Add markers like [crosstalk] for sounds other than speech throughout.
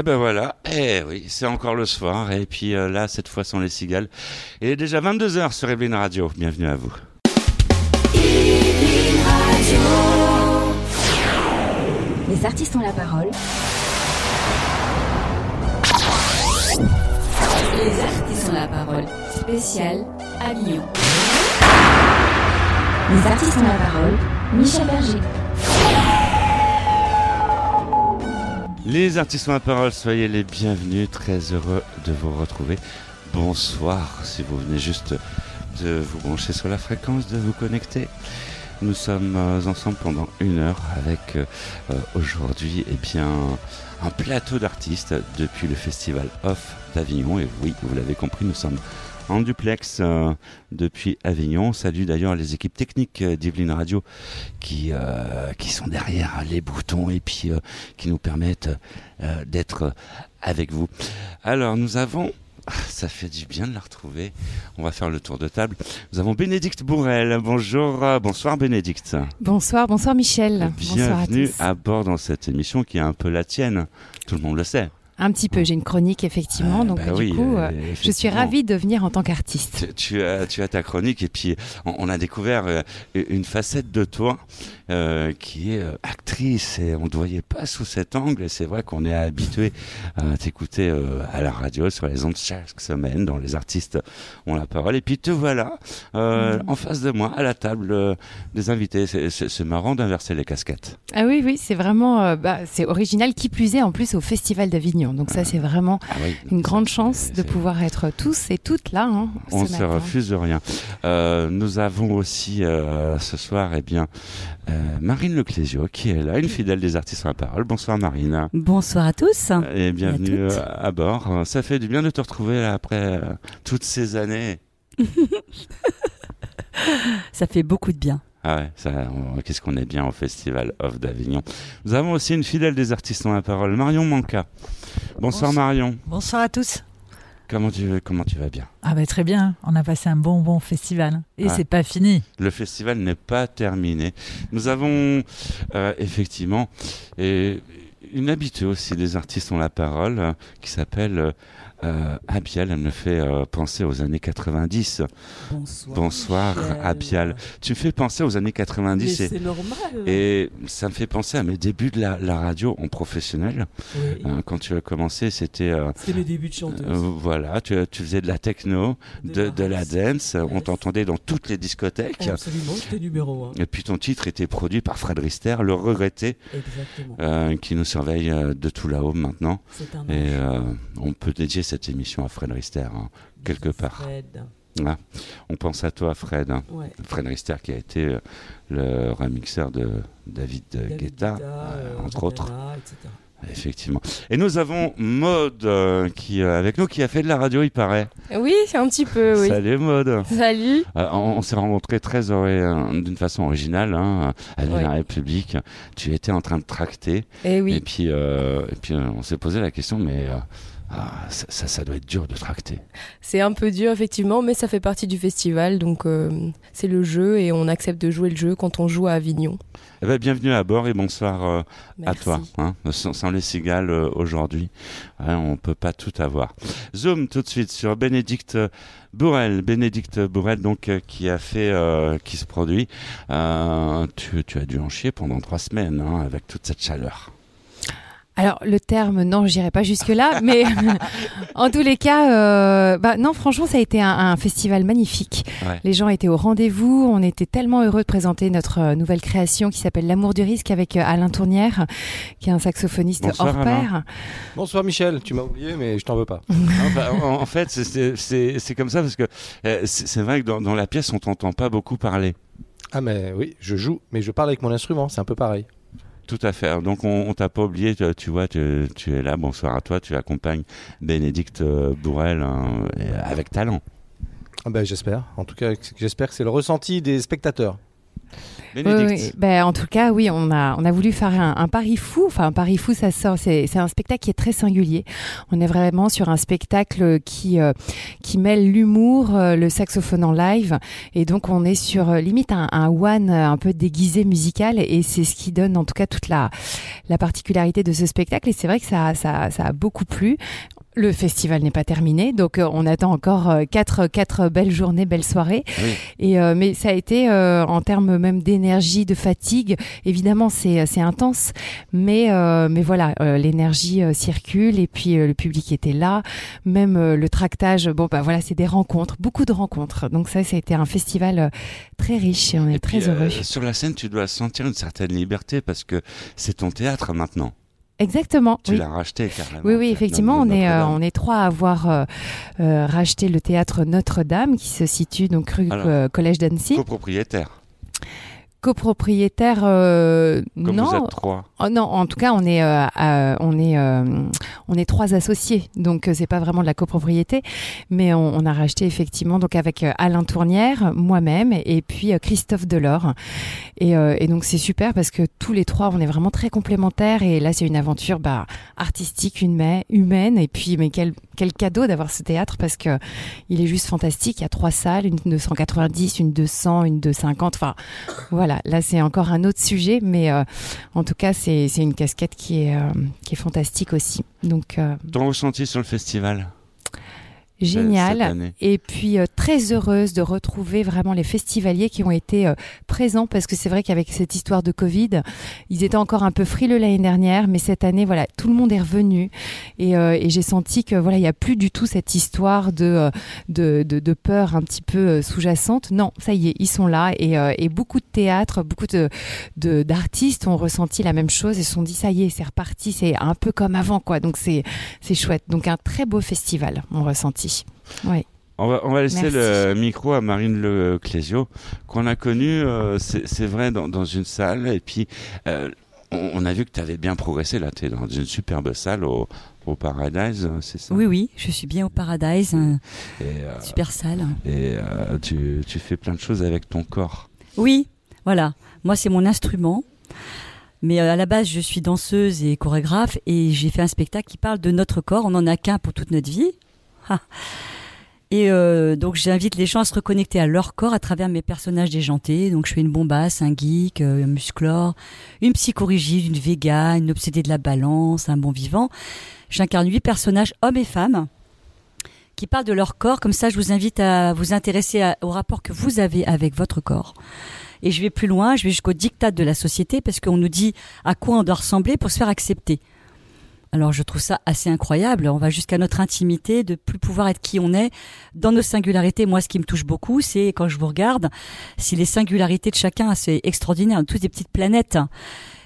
Eh ben voilà, eh oui, c'est encore le soir, et puis euh, là, cette fois sans les cigales. Il est déjà 22h sur Evelyn Radio, bienvenue à vous. Les artistes ont la parole. Les artistes ont la parole. Spécial Avignon. Les artistes ont la parole. Michel Berger. Les artistes la parole, soyez les bienvenus, très heureux de vous retrouver. Bonsoir, si vous venez juste de vous brancher sur la fréquence, de vous connecter. Nous sommes euh, ensemble pendant une heure avec euh, euh, aujourd'hui eh un plateau d'artistes depuis le festival Off d'Avignon. Et oui, vous l'avez compris, nous sommes en duplex euh, depuis Avignon. Salut d'ailleurs les équipes techniques euh, d'Yveline Radio qui, euh, qui sont derrière les boutons et puis euh, qui nous permettent d'être avec vous. Alors nous avons ah, ça fait du bien de la retrouver. On va faire le tour de table. Nous avons Bénédicte Bourrel. Bonjour, bonsoir Bénédicte. Bonsoir, bonsoir Michel. Bonsoir à Bienvenue à bord dans cette émission qui est un peu la tienne. Tout le monde le sait. Un petit peu, j'ai une chronique effectivement, Ah, donc bah euh, oui, du coup, euh, euh, je suis ravie de venir en tant qu'artiste. Tu, tu as, tu as ta chronique et puis on, on a découvert euh, une facette de toi euh, qui est actrice et on ne te voyait pas sous cet angle et c'est vrai qu'on est habitué à t'écouter à la radio sur les ondes chaque semaine dont les artistes ont la parole et puis te voilà Mhm. en face de moi à la table des invités c'est- marrant d'inverser les casquettes Ah oui, oui, c'est vraiment, bah, c'est original, qui plus est en plus au Festival d'Avignon. Donc ça, c'est vraiment ah oui, une grande chance de pouvoir être tous et toutes là. Hein, On ce se matin. refuse de rien. Euh, nous avons aussi euh, ce soir, eh bien, euh, Marine Leclésio qui est là, une fidèle des artistes à la parole. Bonsoir Marine. Bonsoir à tous. Et bienvenue à bord. Ça fait du bien de te retrouver là, après euh, toutes ces années. [laughs] Ça fait beaucoup de bien. Ah ouais, ça, qu'est-ce qu'on est bien au Festival Off d'Avignon. Nous avons aussi une fidèle des artistes à la parole, Marion Manca. Bonsoir Bonsoir. Marion. Bonsoir à tous. Comment tu, comment tu vas bien? Ah bah très bien, on a passé un bon bon festival. Et Ah. c'est pas fini. Le festival n'est pas terminé. Nous avons euh, effectivement et une habituée aussi des artistes ont la parole euh, qui s'appelle euh, euh, Abiel. Elle me fait euh, penser aux années 90. Bonsoir. Bonsoir Michel. Abiel. Tu me fais penser aux années Mais 90 et, c'est normal. et ça me fait penser à mes débuts de la, la radio en professionnel. Oui. Hein, quand tu as commencé, c'était euh, C'était mes débuts de chanteuse. euh, voilà, tu, tu faisais de la techno, de, de la dance. On t'entendait dans toutes les discothèques. Absolument, j'étais numéro un. Et puis ton titre était produit par Fred Rister, le regretté, Exactement. euh, qui nous surveille euh, de tout là-haut maintenant. C'est un Et euh, on peut dédier cette émission à Fred Rister, hein, quelque part. Fred. Ah, on pense à toi, Fred. hein. Ouais. Fred Rister qui a été euh, le remixeur de David, David Guetta, Guetta, euh, euh, entre autres. Etc. Effectivement. Et nous avons Maude euh, qui euh, avec nous qui a fait de la radio, il paraît. Oui, un petit peu, oui. Salut Maude. Salut. Euh, on on s'est rencontrés très d'une façon originale hein, à Ouais. la République. Tu étais en train de tracter Et et oui, puis euh, et puis euh, on s'est posé la question mais euh, ah, ça, ça, ça doit être dur de tracter. C'est un peu dur effectivement, mais ça fait partie du festival, donc euh, c'est le jeu et on accepte de jouer le jeu quand on joue à Avignon. Eh ben, bienvenue à bord et bonsoir euh, à toi. Hein, sans, sans les cigales euh, aujourd'hui, hein, on peut pas tout avoir. Zoom tout de suite sur Bénédicte Bourrel. Bénédicte Bourrel donc qui a fait, qui se produit. Tu, tu as dû en chier pendant trois semaines hein, avec toute cette chaleur. Alors le terme, non, je n'irai pas jusque là, mais [laughs] en tous les cas, euh, bah non, franchement, ça a été un, un festival magnifique. Ouais. Les gens étaient au rendez-vous. On était tellement heureux de présenter notre euh, nouvelle création qui s'appelle L'amour du risque avec euh, Alain Tournière, qui est un saxophoniste Bonsoir, hors Alain. pair. Bonsoir Michel, tu m'as oublié mais je t'en veux pas. Enfin, en, en fait, c'est- comme ça parce que euh, c'est c'est vrai que dans, dans la pièce, on t'entend pas beaucoup parler. Ah mais oui, je joue, mais je parle avec mon instrument, c'est un peu pareil. Tout à fait. Donc on, t'a pas oublié, tu, tu vois, tu, es là. Bonsoir à toi. Tu accompagnes Bénédicte euh, Bourrel hein, avec talent. Ah ben j'espère. En tout cas, j'espère que c'est le ressenti des spectateurs. Bénédicte. oui. Ben, en tout cas, oui, on a, on a voulu faire un, un pari fou. Enfin, un pari fou, ça sort. C'est, un spectacle qui est très singulier. On est vraiment sur un spectacle qui, euh, qui mêle l'humour, euh, le saxophone en live, et donc on est sur euh, limite un, un one un peu déguisé musical, et c'est ce qui donne en tout cas toute la, la particularité de ce spectacle. Et c'est vrai que ça, ça, ça a beaucoup plu. Le festival n'est pas terminé, donc euh, on attend encore euh, quatre, quatre belles journées, belles soirées. Oui. Et euh, mais ça a été euh, en termes même d'énergie, de fatigue. Évidemment, c'est c'est intense, mais euh, mais voilà, euh, l'énergie euh, circule et puis euh, le public était là. Même euh, le tractage, bon bah voilà, c'est des rencontres, beaucoup de rencontres. Donc ça, ça a été un festival euh, très riche et on est Et très puis, euh, heureux. sur la scène, tu dois sentir une certaine liberté parce que c'est ton théâtre maintenant. Exactement. Tu oui. l'as racheté carrément. Oui, oui, effectivement, on est, euh, on est trois à avoir euh, euh, racheté le théâtre Notre-Dame qui se situe donc rue Alors, euh, Collège d'Annecy. copropriétaire. Copropriétaire, euh, Comme non. vous êtes trois. Oh non, en tout cas, on est, euh, euh, on est, euh, on est trois associés, donc euh, c'est pas vraiment de la copropriété, mais on, on a racheté effectivement donc avec euh, Alain Tournière, moi-même et puis euh, Christophe Delors, et, euh, et donc c'est super parce que tous les trois, on est vraiment très complémentaires. Et là c'est une aventure bah, artistique, humaine, humaine, et puis mais quel, quel cadeau d'avoir ce théâtre parce que il est juste fantastique. Il y a trois salles, une de 190, une de 100, une de 50. Enfin, voilà. Là, c'est encore un autre sujet, mais euh, en tout cas, c'est une casquette qui est, euh, fantastique aussi. Donc, euh, Ton ressenti sur le festival? Génial. Et puis euh, très heureuse de retrouver vraiment les festivaliers qui ont été euh, présents parce que c'est vrai qu'avec cette histoire de Covid, ils étaient encore un peu frileux l'année dernière, mais cette année, voilà, tout le monde est revenu et, euh, et j'ai senti que voilà, il y a plus du tout cette histoire de euh, de, de, de peur un petit peu euh, sous-jacente. Non, ça y est, ils sont là et, euh, et beaucoup de théâtres, beaucoup de- d'artistes ont ressenti la même chose et se sont dit ça y est, c'est reparti, c'est un peu comme avant quoi. Donc c'est c'est chouette. Donc un très beau festival, on ressentit. Oui. On va, on va laisser Merci. le micro à Marine Le Clésio, qu'on a connue, euh, c'est vrai, dans, dans une salle. Et puis, euh, on, on a vu que tu avais bien progressé. Là, tu es dans une superbe salle au, au Paradise, euh, c'est ça? Oui, oui, je suis bien au Paradise, Et, euh, super salle. et euh, tu, tu fais plein de choses avec ton corps. Oui, voilà. Moi, c'est mon instrument. Mais à la base, je suis danseuse et chorégraphe et j'ai fait un spectacle qui parle de notre corps. On n'en a qu'un pour toute notre vie. Et euh, donc, j'invite les gens à se reconnecter à leur corps à travers mes personnages déjantés. Donc, je fais une bombasse, un geek, euh, un musclore, une psychorigide, une véga, une obsédée de la balance, un bon vivant. J'incarne huit personnages, hommes et femmes, qui parlent de leur corps. Comme ça, je vous invite à vous intéresser au rapport que vous avez avec votre corps. Et je vais plus loin, je vais jusqu'au diktat de la société parce qu'on nous dit à quoi on doit ressembler pour se faire accepter. Alors je trouve ça assez incroyable. On va jusqu'à notre intimité de plus pouvoir être qui on est dans nos singularités. Moi, ce qui me touche beaucoup, c'est quand je vous regarde, si les singularités de chacun, c'est extraordinaire, tous des petites planètes.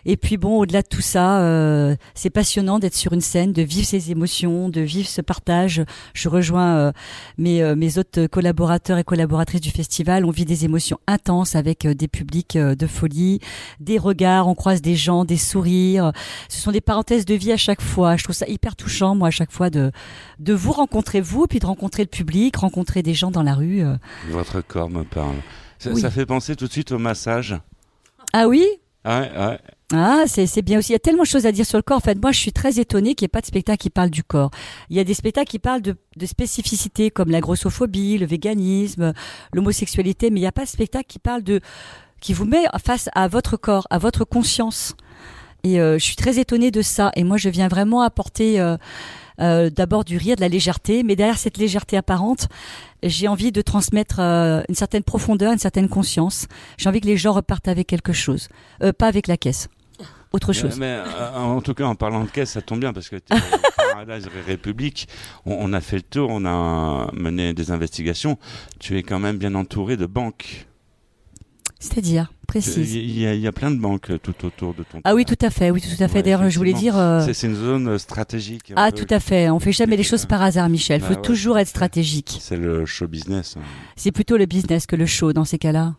Et puis bon, au-delà de tout ça, euh, c'est passionnant d'être sur une scène, de vivre ces émotions, de vivre ce partage. Je rejoins euh, mes, euh, mes autres collaborateurs et collaboratrices du festival. On vit des émotions intenses avec euh, des publics euh, de folie, des regards, on croise des gens, des sourires. Ce sont des parenthèses de vie à chaque fois. Je trouve ça hyper touchant, moi, à chaque fois de, de vous rencontrer vous, puis de rencontrer le public, rencontrer des gens dans la rue. euh. Votre corps me parle. Ça, Oui. ça fait penser tout de suite au massage. Ah oui? Ah ouais, ouais. Ah, c'est bien aussi. Il y a tellement de choses à dire sur le corps. En fait, moi, je suis très étonnée qu'il n'y ait pas de spectacle qui parle du corps. Il y a des spectacles qui parlent de, de spécificités comme la grossophobie, le véganisme, l'homosexualité, mais il n'y a pas de spectacle qui parle de qui vous met face à votre corps, à votre conscience. Et euh, je suis très étonnée de ça. Et moi, je viens vraiment apporter euh, euh, d'abord du rire, de la légèreté, mais derrière cette légèreté apparente, j'ai envie de transmettre euh, une certaine profondeur, une certaine conscience. J'ai envie que les gens repartent avec quelque chose, Euh, pas avec la caisse. Autre chose. Mais, mais, euh, en tout cas, en parlant de caisse, ça tombe bien parce que au [laughs] Paradise République, on, on a fait le tour, on a mené des investigations. Tu es quand même bien entouré de banques. C'est-à-dire, précise. Il y, a- il y a plein de banques euh, tout autour de ton. Ah oui, tout à fait, oui, tout à fait. Ouais, D'ailleurs, je voulais dire. euh, C'est- une zone euh, stratégique. Ah, peu. tout à fait. On fait jamais les choses par hasard, Michel. Bah faut ouais. toujours être stratégique. C'est le show business. hein. C'est plutôt le business que le show dans ces cas-là.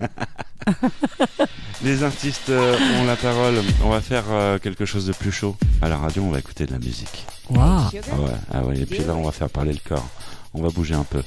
[laughs] Les artistes euh, ont la parole. On va faire euh, quelque chose de plus chaud. À la radio, on va écouter de la musique. Waouh. Ah ouais, ah ouais. Et puis là, on va faire parler le corps. On va bouger un peu.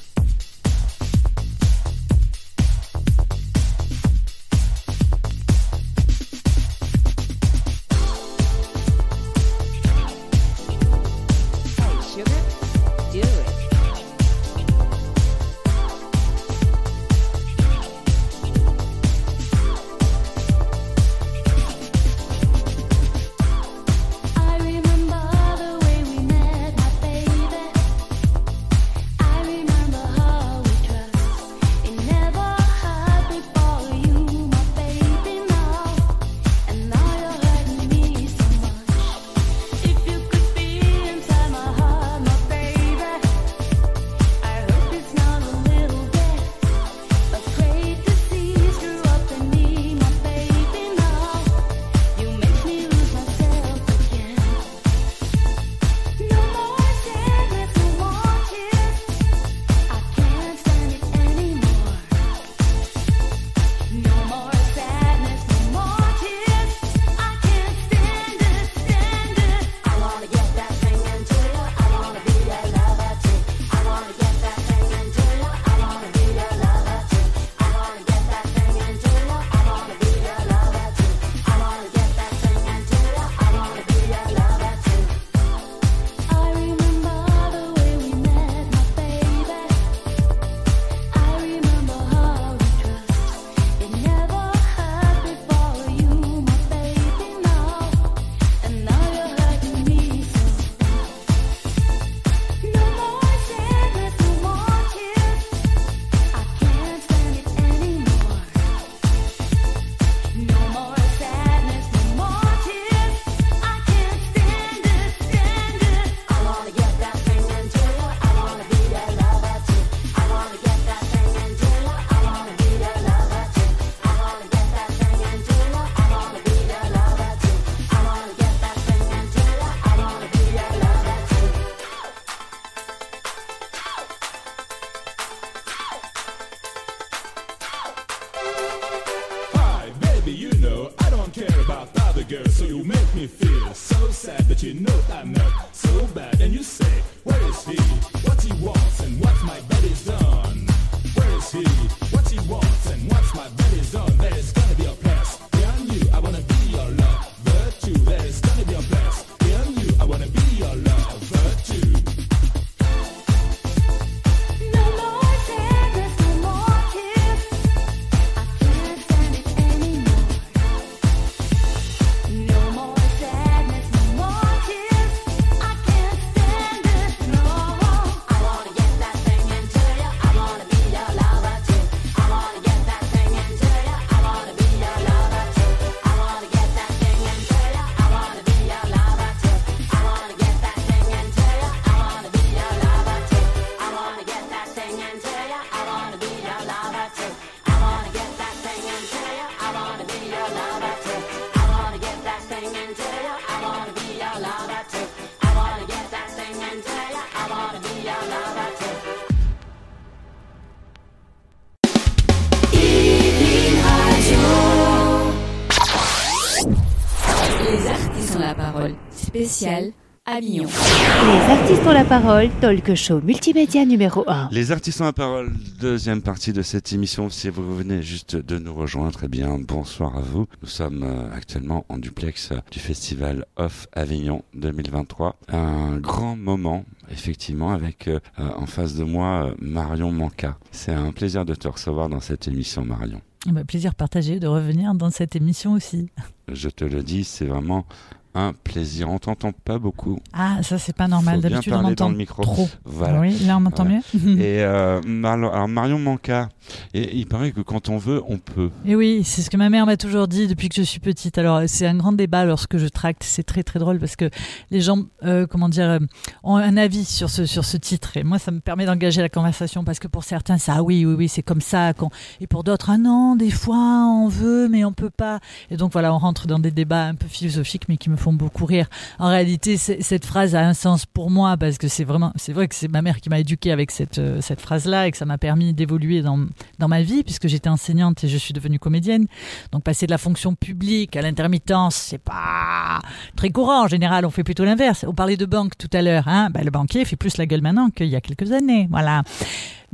Parole, talk show multimédia numéro 1. Les artistes ont la parole, deuxième partie de cette émission. Si vous venez juste de nous rejoindre, très bien, bonsoir à vous. Nous sommes euh, actuellement en duplex du festival Off Avignon 2023. Un grand moment, effectivement, avec euh, euh, en face de moi Marion Manca. C'est un plaisir de te recevoir dans cette émission, Marion. Eh ben, plaisir partagé de revenir dans cette émission aussi. Je te le dis, c'est vraiment un plaisir. On t'entend pas beaucoup. Ah, ça c'est pas normal. D'habitude on parler dans le micro. trop. Voilà. Oui, là on m'entend Voilà. mieux. [laughs] Et euh, alors Marion Manca, et il paraît que quand on veut, on peut. Et oui, c'est ce que ma mère m'a toujours dit depuis que je suis petite. Alors, c'est un grand débat lorsque je tracte. C'est très très drôle parce que les gens, euh, comment dire, euh, ont un avis sur ce sur ce titre. Et moi, ça me permet d'engager la conversation parce que pour certains, ça, ah oui, oui, oui, c'est comme ça. Et pour d'autres, ah non, des fois, on veut, mais on peut pas. Et donc voilà, on rentre dans des débats un peu philosophiques, mais qui me font beaucoup rire. En réalité, cette phrase a un sens pour moi parce que c'est vraiment, c'est vrai que c'est ma mère qui m'a éduquée avec cette euh, cette phrase-là et que ça m'a permis d'évoluer dans dans ma vie puisque j'étais enseignante et je suis devenue comédienne. Donc passer de la fonction publique à l'intermittence, c'est pas très courant. En général, on fait plutôt l'inverse. On parlait de banque tout à l'heure. Hein ben, le banquier fait plus la gueule maintenant qu'il y a quelques années. Voilà.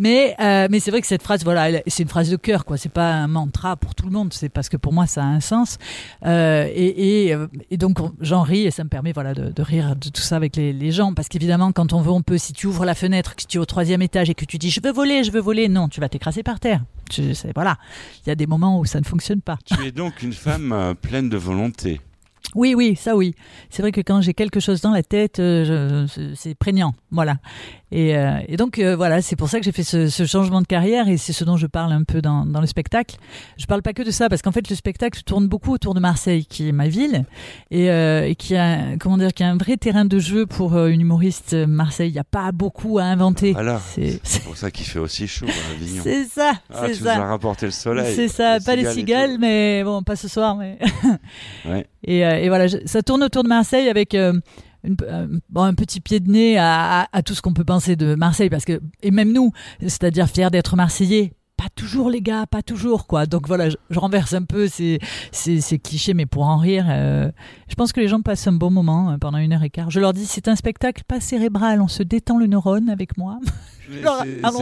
Mais, euh, mais c'est vrai que cette phrase, voilà, c'est une phrase de cœur, quoi. C'est pas un mantra pour tout le monde. C'est parce que pour moi, ça a un sens. Euh, et, et, euh, et donc, on- j'en ris et ça me permet, voilà, de, de rire de tout ça avec les, les gens. Parce qu'évidemment, quand on veut, on peut. Si tu ouvres la fenêtre, que tu es au troisième étage et que tu dis, je veux voler, je veux voler, non, tu vas t'écraser par terre. Tu- voilà. Il y a des moments où ça ne fonctionne pas. Tu es donc une femme euh, pleine de volonté. Oui, oui, ça oui. C'est vrai que quand j'ai quelque chose dans la tête, euh, c'est prégnant, voilà. Et, euh, et donc euh, voilà, c'est pour ça que j'ai fait ce, ce changement de carrière et c'est ce dont je parle un peu dans, dans le spectacle. Je parle pas que de ça parce qu'en fait le spectacle tourne beaucoup autour de Marseille, qui est ma ville et, euh, et qui a comment dire, qui a un vrai terrain de jeu pour une humoriste. Marseille, il y a pas beaucoup à inventer. Voilà. C'est- pour ça qu'il fait aussi chaud à Avignon. C'est ça, Ah, c'est tu nous as ça. rapporté le soleil. C'est ça, Les pas les cigales mais bon, pas ce soir, mais. Ouais. [laughs] Et, et voilà, je- ça tourne autour de Marseille avec euh, un petit pied de nez à, tout ce qu'on peut penser de Marseille, parce que et même nous, c'est-à-dire fiers d'être Marseillais. Pas toujours les gars, pas toujours quoi. Donc voilà, je, je renverse un peu ces, ces, ces clichés, mais pour en rire, euh, je pense que les gens passent un bon moment euh, pendant une heure et quart. Je leur dis, c'est un spectacle pas cérébral, on se détend le neurone avec moi. [laughs]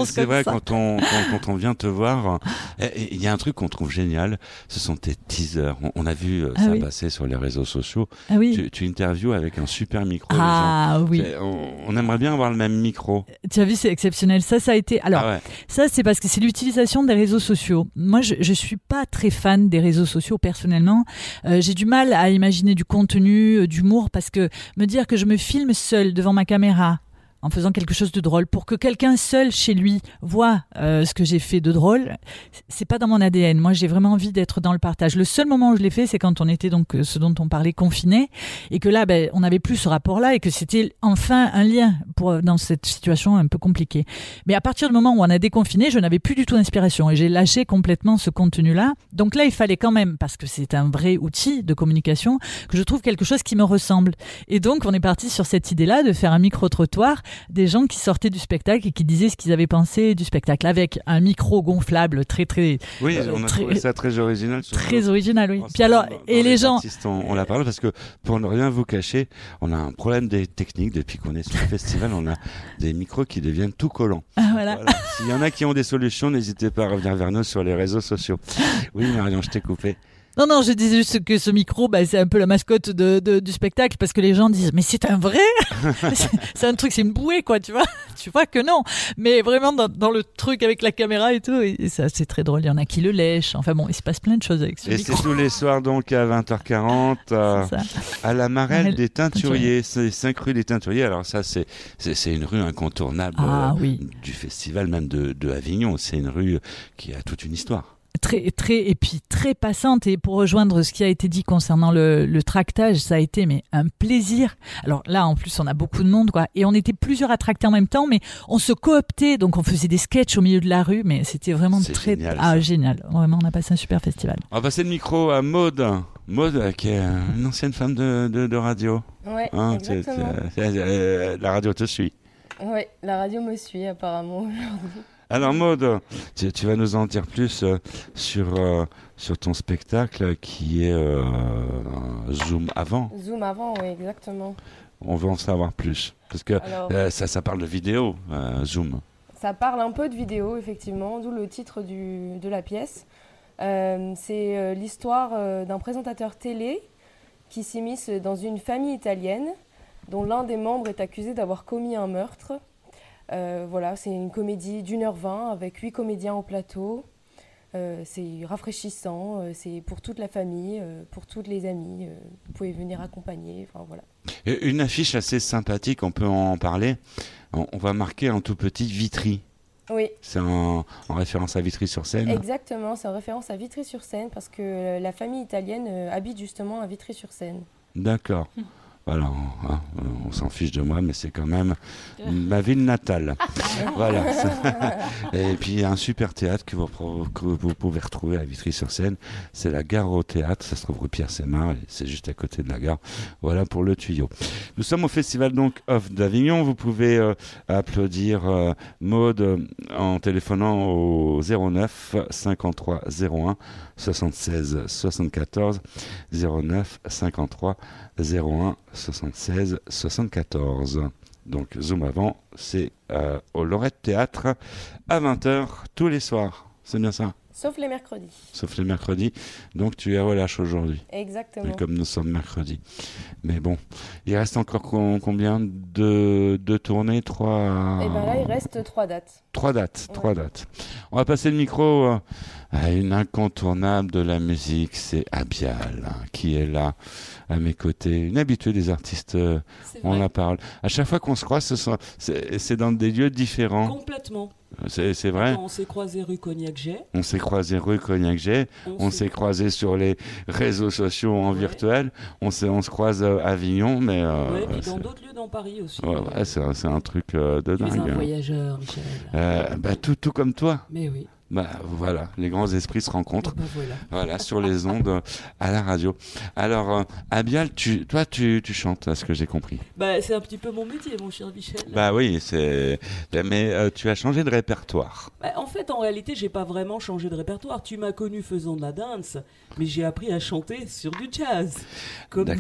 C'est- vrai, ça. quand on, quand, quand on vient te voir, et- [laughs] et il y a un truc qu'on trouve génial, ce sont tes teasers. On, on a vu euh, Ah ça oui. passer sur les réseaux sociaux. Ah oui. Tu, tu interviews avec un super micro. Ah oui. On, on aimerait bien avoir le même micro. Tu as vu, c'est exceptionnel. Ça, ça a été. Alors, Ah ouais. ça, c'est parce que c'est l'utilisation des réseaux sociaux. Moi, je, je suis pas très fan des réseaux sociaux personnellement. Euh, J'ai du mal à imaginer du contenu, euh, d'humour, parce que me dire que je me filme seul devant ma caméra en faisant quelque chose de drôle. Pour que quelqu'un seul chez lui voit euh, ce que j'ai fait de drôle c'est pas dans mon ADN moi j'ai vraiment envie d'être dans le partage. Le seul moment où je l'ai fait c'est quand on était donc euh, ce dont on parlait confiné et que là ben, on n'avait plus ce rapport là et que c'était enfin un lien pour dans cette situation un peu compliquée. Mais à partir du moment où on a déconfiné je n'avais plus du tout d'inspiration et j'ai lâché complètement ce contenu là donc là il fallait quand même parce que c'est un vrai outil de communication que je trouve quelque chose qui me ressemble. Et donc on est parti sur cette idée là de faire un micro trottoir des gens qui sortaient du spectacle et qui disaient ce qu'ils avaient pensé du spectacle avec un micro gonflable très très Oui, euh, on a très- trouvé ça très original. très original oui puis alors dans- dans et les gens artistes, on, on la parle parce que pour ne rien vous cacher, on a un problème des techniques depuis qu'on est sur le [laughs] festival. On a des micros qui deviennent tout collants. Ah, voilà. Voilà. S'il y en a qui ont des solutions, n'hésitez pas à revenir vers nous sur les réseaux sociaux. Oui, Marion, je t'ai coupé. Non, non, je disais juste que ce micro, bah, c'est un peu la mascotte de, de- du spectacle parce que les gens disent, mais c'est un vrai [laughs] [laughs] C'est- un truc, c'est une bouée, quoi, tu vois [laughs] Tu vois que non. Mais vraiment, dans, dans le truc avec la caméra et tout, et ça, c'est très drôle. Il y en a qui le lèchent. Enfin bon, il se passe plein de choses avec ce Et c'est micro. tous les soirs donc à 20h40 euh, à la Marelle des Teinturiers, c'est 5 rue des Teinturiers. Alors ça c'est c'est c'est une rue incontournable Ah euh, oui. du festival même de, de Avignon. C'est une rue qui a toute une histoire. Très, très, et puis très passante. Et pour rejoindre ce qui a été dit concernant le, le tractage, ça a été mais un plaisir. Alors là, en plus, on a beaucoup de monde, quoi. Et on était plusieurs à tracter en même temps, mais on se cooptait. Donc on faisait des sketchs au milieu de la rue, mais c'était vraiment très, génial, ah, génial. Vraiment, on a passé un super festival. On va passer le micro à Maude. Maude euh, qui est euh, une ancienne femme de, de, de radio. Ouais, Hein, euh, la radio te suit. Ouais, la radio me suit apparemment aujourd'hui. Alors Maude, tu, tu vas nous en dire plus euh, sur, euh, sur ton spectacle qui est euh, Zoom avant. Zoom avant, oui, exactement. On veut en savoir plus. Parce que Alors- ça, ça parle de vidéo, Zoom. Ça parle un peu de vidéo, effectivement, d'où le titre du, de la pièce. C'est l'histoire d'un présentateur télé qui s'immisce dans une famille italienne dont l'un des membres est accusé d'avoir commis un meurtre. Euh, voilà, c'est une comédie d'une heure vingt avec huit comédiens au plateau. Euh, c'est rafraîchissant, euh, c'est pour toute la famille, euh, pour toutes les amies. euh, vous pouvez venir accompagner. Enfin, voilà. Une affiche assez sympathique, on peut en parler. On, on va marquer en tout petit Vitry. Oui, C'est en, en référence à Vitry-sur-Seine. exactement. C'est en référence à Vitry-sur-Seine parce que la famille italienne euh, habite justement à Vitry-sur-Seine. D'accord. Voilà, on, hein, on s'en fiche de moi, mais c'est quand même ma ville natale. [laughs] voilà. [laughs] Et puis il y a un super théâtre que vous, pro- que vous pouvez retrouver à Vitry-sur-Seine. C'est la gare au théâtre. Ça se trouve rue Pierre et C'est juste à côté de la gare. Voilà pour le tuyau. Nous sommes au festival donc Off d'Avignon. Vous pouvez euh, applaudir euh, Maude euh, en téléphonant au 09 53 01 76 74 09 53 01 76 74. Donc Zoom avant, c'est euh, au Lorette Théâtre à 20h tous les soirs. C'est bien ça? Sauf les mercredis. Sauf les mercredis. Donc tu es relâche aujourd'hui. Exactement. Comme nous sommes mercredi. Mais bon, il reste encore com- combien de, de tournées? Trois. Et ben là, il reste trois dates. Trois dates, trois dates. On va passer le micro euh, à une incontournable de la musique, c'est Abial, hein, qui est là à mes côtés. Une habituée des artistes, euh, C'est on vrai. la parle. À chaque fois qu'on se croise, ce sont- c'est c'est dans des lieux différents. Complètement. C'est vrai. On s'est croisé rue Cognac-Jet. On s'est croisés rue Cognac-Jet, On on s'est- croisés sur les réseaux sociaux en virtuel, on, se croise à Avignon, mais euh, Ouais, puis dans d'autres lieux dans Paris aussi. ouais, ouais, c'est un, truc euh, de Tu es dingue. un hein. voyageur, Michel. Euh, bah, tout, tout comme toi. Mais oui. Bah voilà, les grands esprits se rencontrent. Bah, voilà. [laughs] Voilà, sur les ondes euh, à la radio. Alors, euh, Abial, tu, toi, tu, tu chantes, à ce que j'ai compris. Bah, c'est un petit peu mon métier, mon cher Michel. Bah oui, c'est. Mais euh, tu as changé de répertoire. Bah, en fait, en réalité, j'ai pas vraiment changé de répertoire. Tu m'as connu faisant de la dance, mais j'ai appris à chanter sur du jazz, comme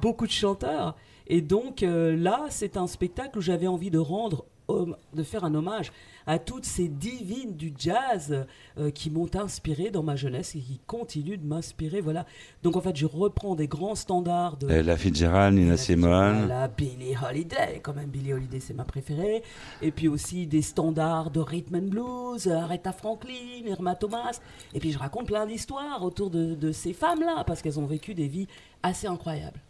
beaucoup de chanteurs. Et donc euh, là, c'est un spectacle où j'avais envie de rendre, de faire un hommage à toutes ces divines du jazz euh, qui m'ont inspiré dans ma jeunesse et qui continuent de m'inspirer. Voilà. Donc en fait, je reprends des grands standards de Euh, La Fitzgerald, Nina Simone. voilà, Billie Holiday, quand même Billie Holiday c'est ma préférée. Et puis aussi des standards de rhythm and blues, Aretha Franklin, Irma Thomas. Et puis je raconte plein d'histoires autour de, de ces femmes-là, parce qu'elles ont vécu des vies assez incroyables.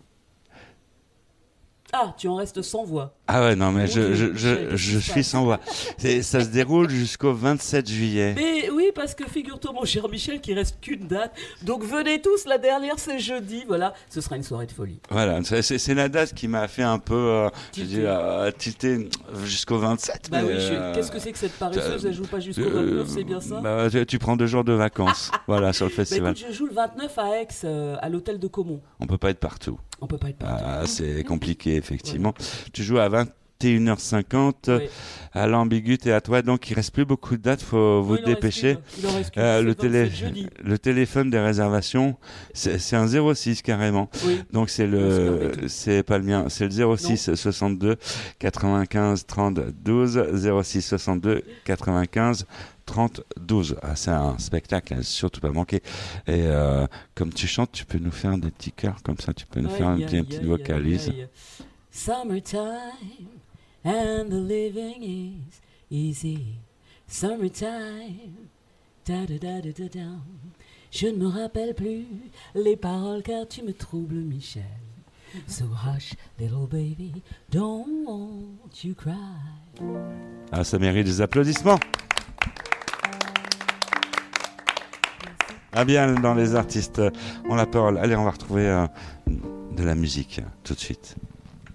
Ah, tu en restes sans voix. Ah ouais, non, mais je, je, je, je suis sans voix. Ça se déroule jusqu'au 27 juillet. Mais oui, parce que figure-toi, mon cher Michel, qu'il reste qu'une date. Donc venez tous, la dernière c'est jeudi. Voilà, ce sera une soirée de folie. Voilà, c'est- la date qui m'a fait un peu, euh, Tilter. euh, tilter jusqu'au 27. Bah mais, oui, euh, qu'est-ce que c'est que cette paresseuse? euh, Elle joue pas jusqu'au euh, 29, c'est bien ça? bah, tu, tu prends deux jours de vacances, [laughs] voilà, sur le Bah festival. écoute, je joue le 29 à Aix, euh, à l'hôtel de Caumont. On peut pas être partout. On peut pas être partout. Ah, c'est compliqué, effectivement. Tu joues à 21h50 Oui. à l'ambigu et à toi, donc il reste plus beaucoup de dates, faut vous Oui, il en reste dépêcher. Euh, le, le télé, 27 jeudi. le téléphone des réservations, c'est un 06 carrément. Oui. Donc c'est le, c'est pas le mien, c'est le 06 62 95 30 12 06 62 95 30 12. Ah, c'est un spectacle, à surtout pas manquer. Et euh, comme tu chantes, tu peux nous faire des petits chœurs comme ça, tu peux nous faire un Aïe, petit, un aïe, petit aïe, vocalise. Summertime and the living is easy. Summertime. Da, da, da, da, da, da. Je ne me rappelle plus les paroles car tu me troubles, Michel. So hush, little baby, don't you cry. Ah, ça mérite des applaudissements. Ah bien, dans les artistes, euh, on la parole. Allez, on va retrouver euh, de la musique tout de suite.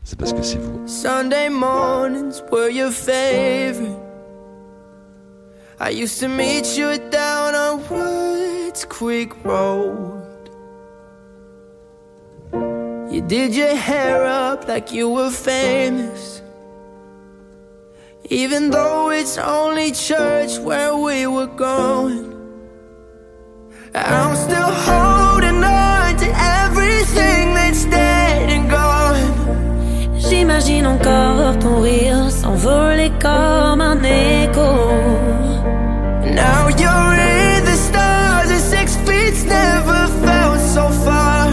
C'est parce que c'est vous. Sunday mornings were your favorite. I used to meet you down on Woods Creek Road. You did your hair up like you were famous. Even though it's only church where we were going. I'm still holding on to everything that's dead and gone. J'imagine encore ton rire s'envoler comme un écho. Now you're in the stars and six feet never felt so far.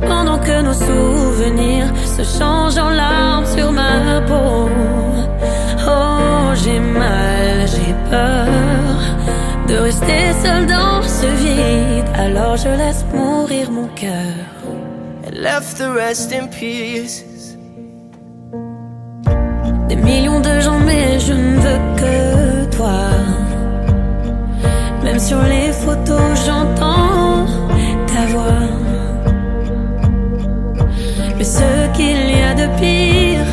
Pendant que nos souvenirs se changent en larmes sur ma peau. Oh, j'ai mal, j'ai peur rester seul dans ce vide. Alors je laisse mourir mon cœur. And left the rest in pieces. Des millions de gens, mais je ne veux que toi. Même sur les photos, j'entends ta voix. Mais ce qu'il y a de pire,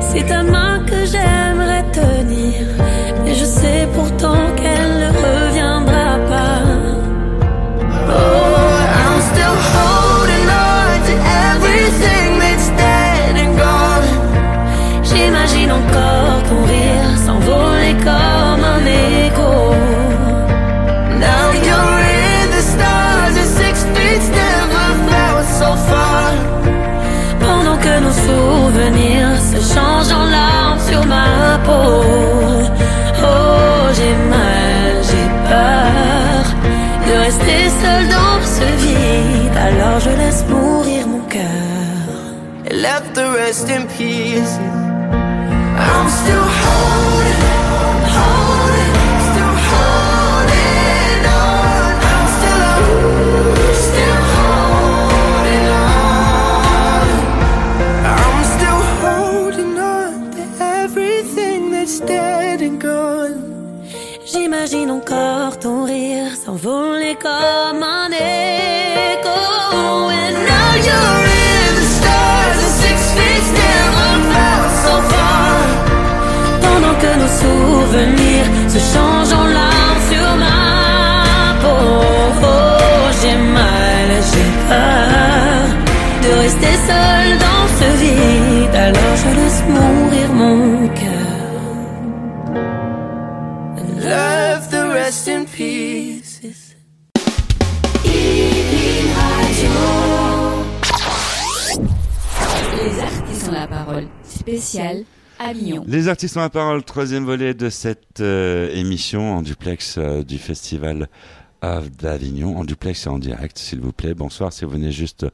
c'est ta main que j'aimerais tenir. Je sais pourtant qu'elle ne reviendra pas. Oh, I'm still holding on to everything that's dead and gone. J'imagine encore ton rire s'envoler comme un écho. Now you're in the stars and six feet never felt so far. Pendant que nos souvenirs se changent j'ai mal, j'ai peur de rester seul dans ce vide. Alors je laisse mourir mon cœur. Rest in peace. J'imagine encore ton rire s'envoler comme un écho. And now you're in the stars, six feet never felt so far. Pendant que nos souvenirs se changent en Les artistes ont la parole, troisième volet de cette euh, émission en duplex euh, du festival d'Avignon, en duplex et en direct, s'il vous plaît. Bonsoir, si vous venez juste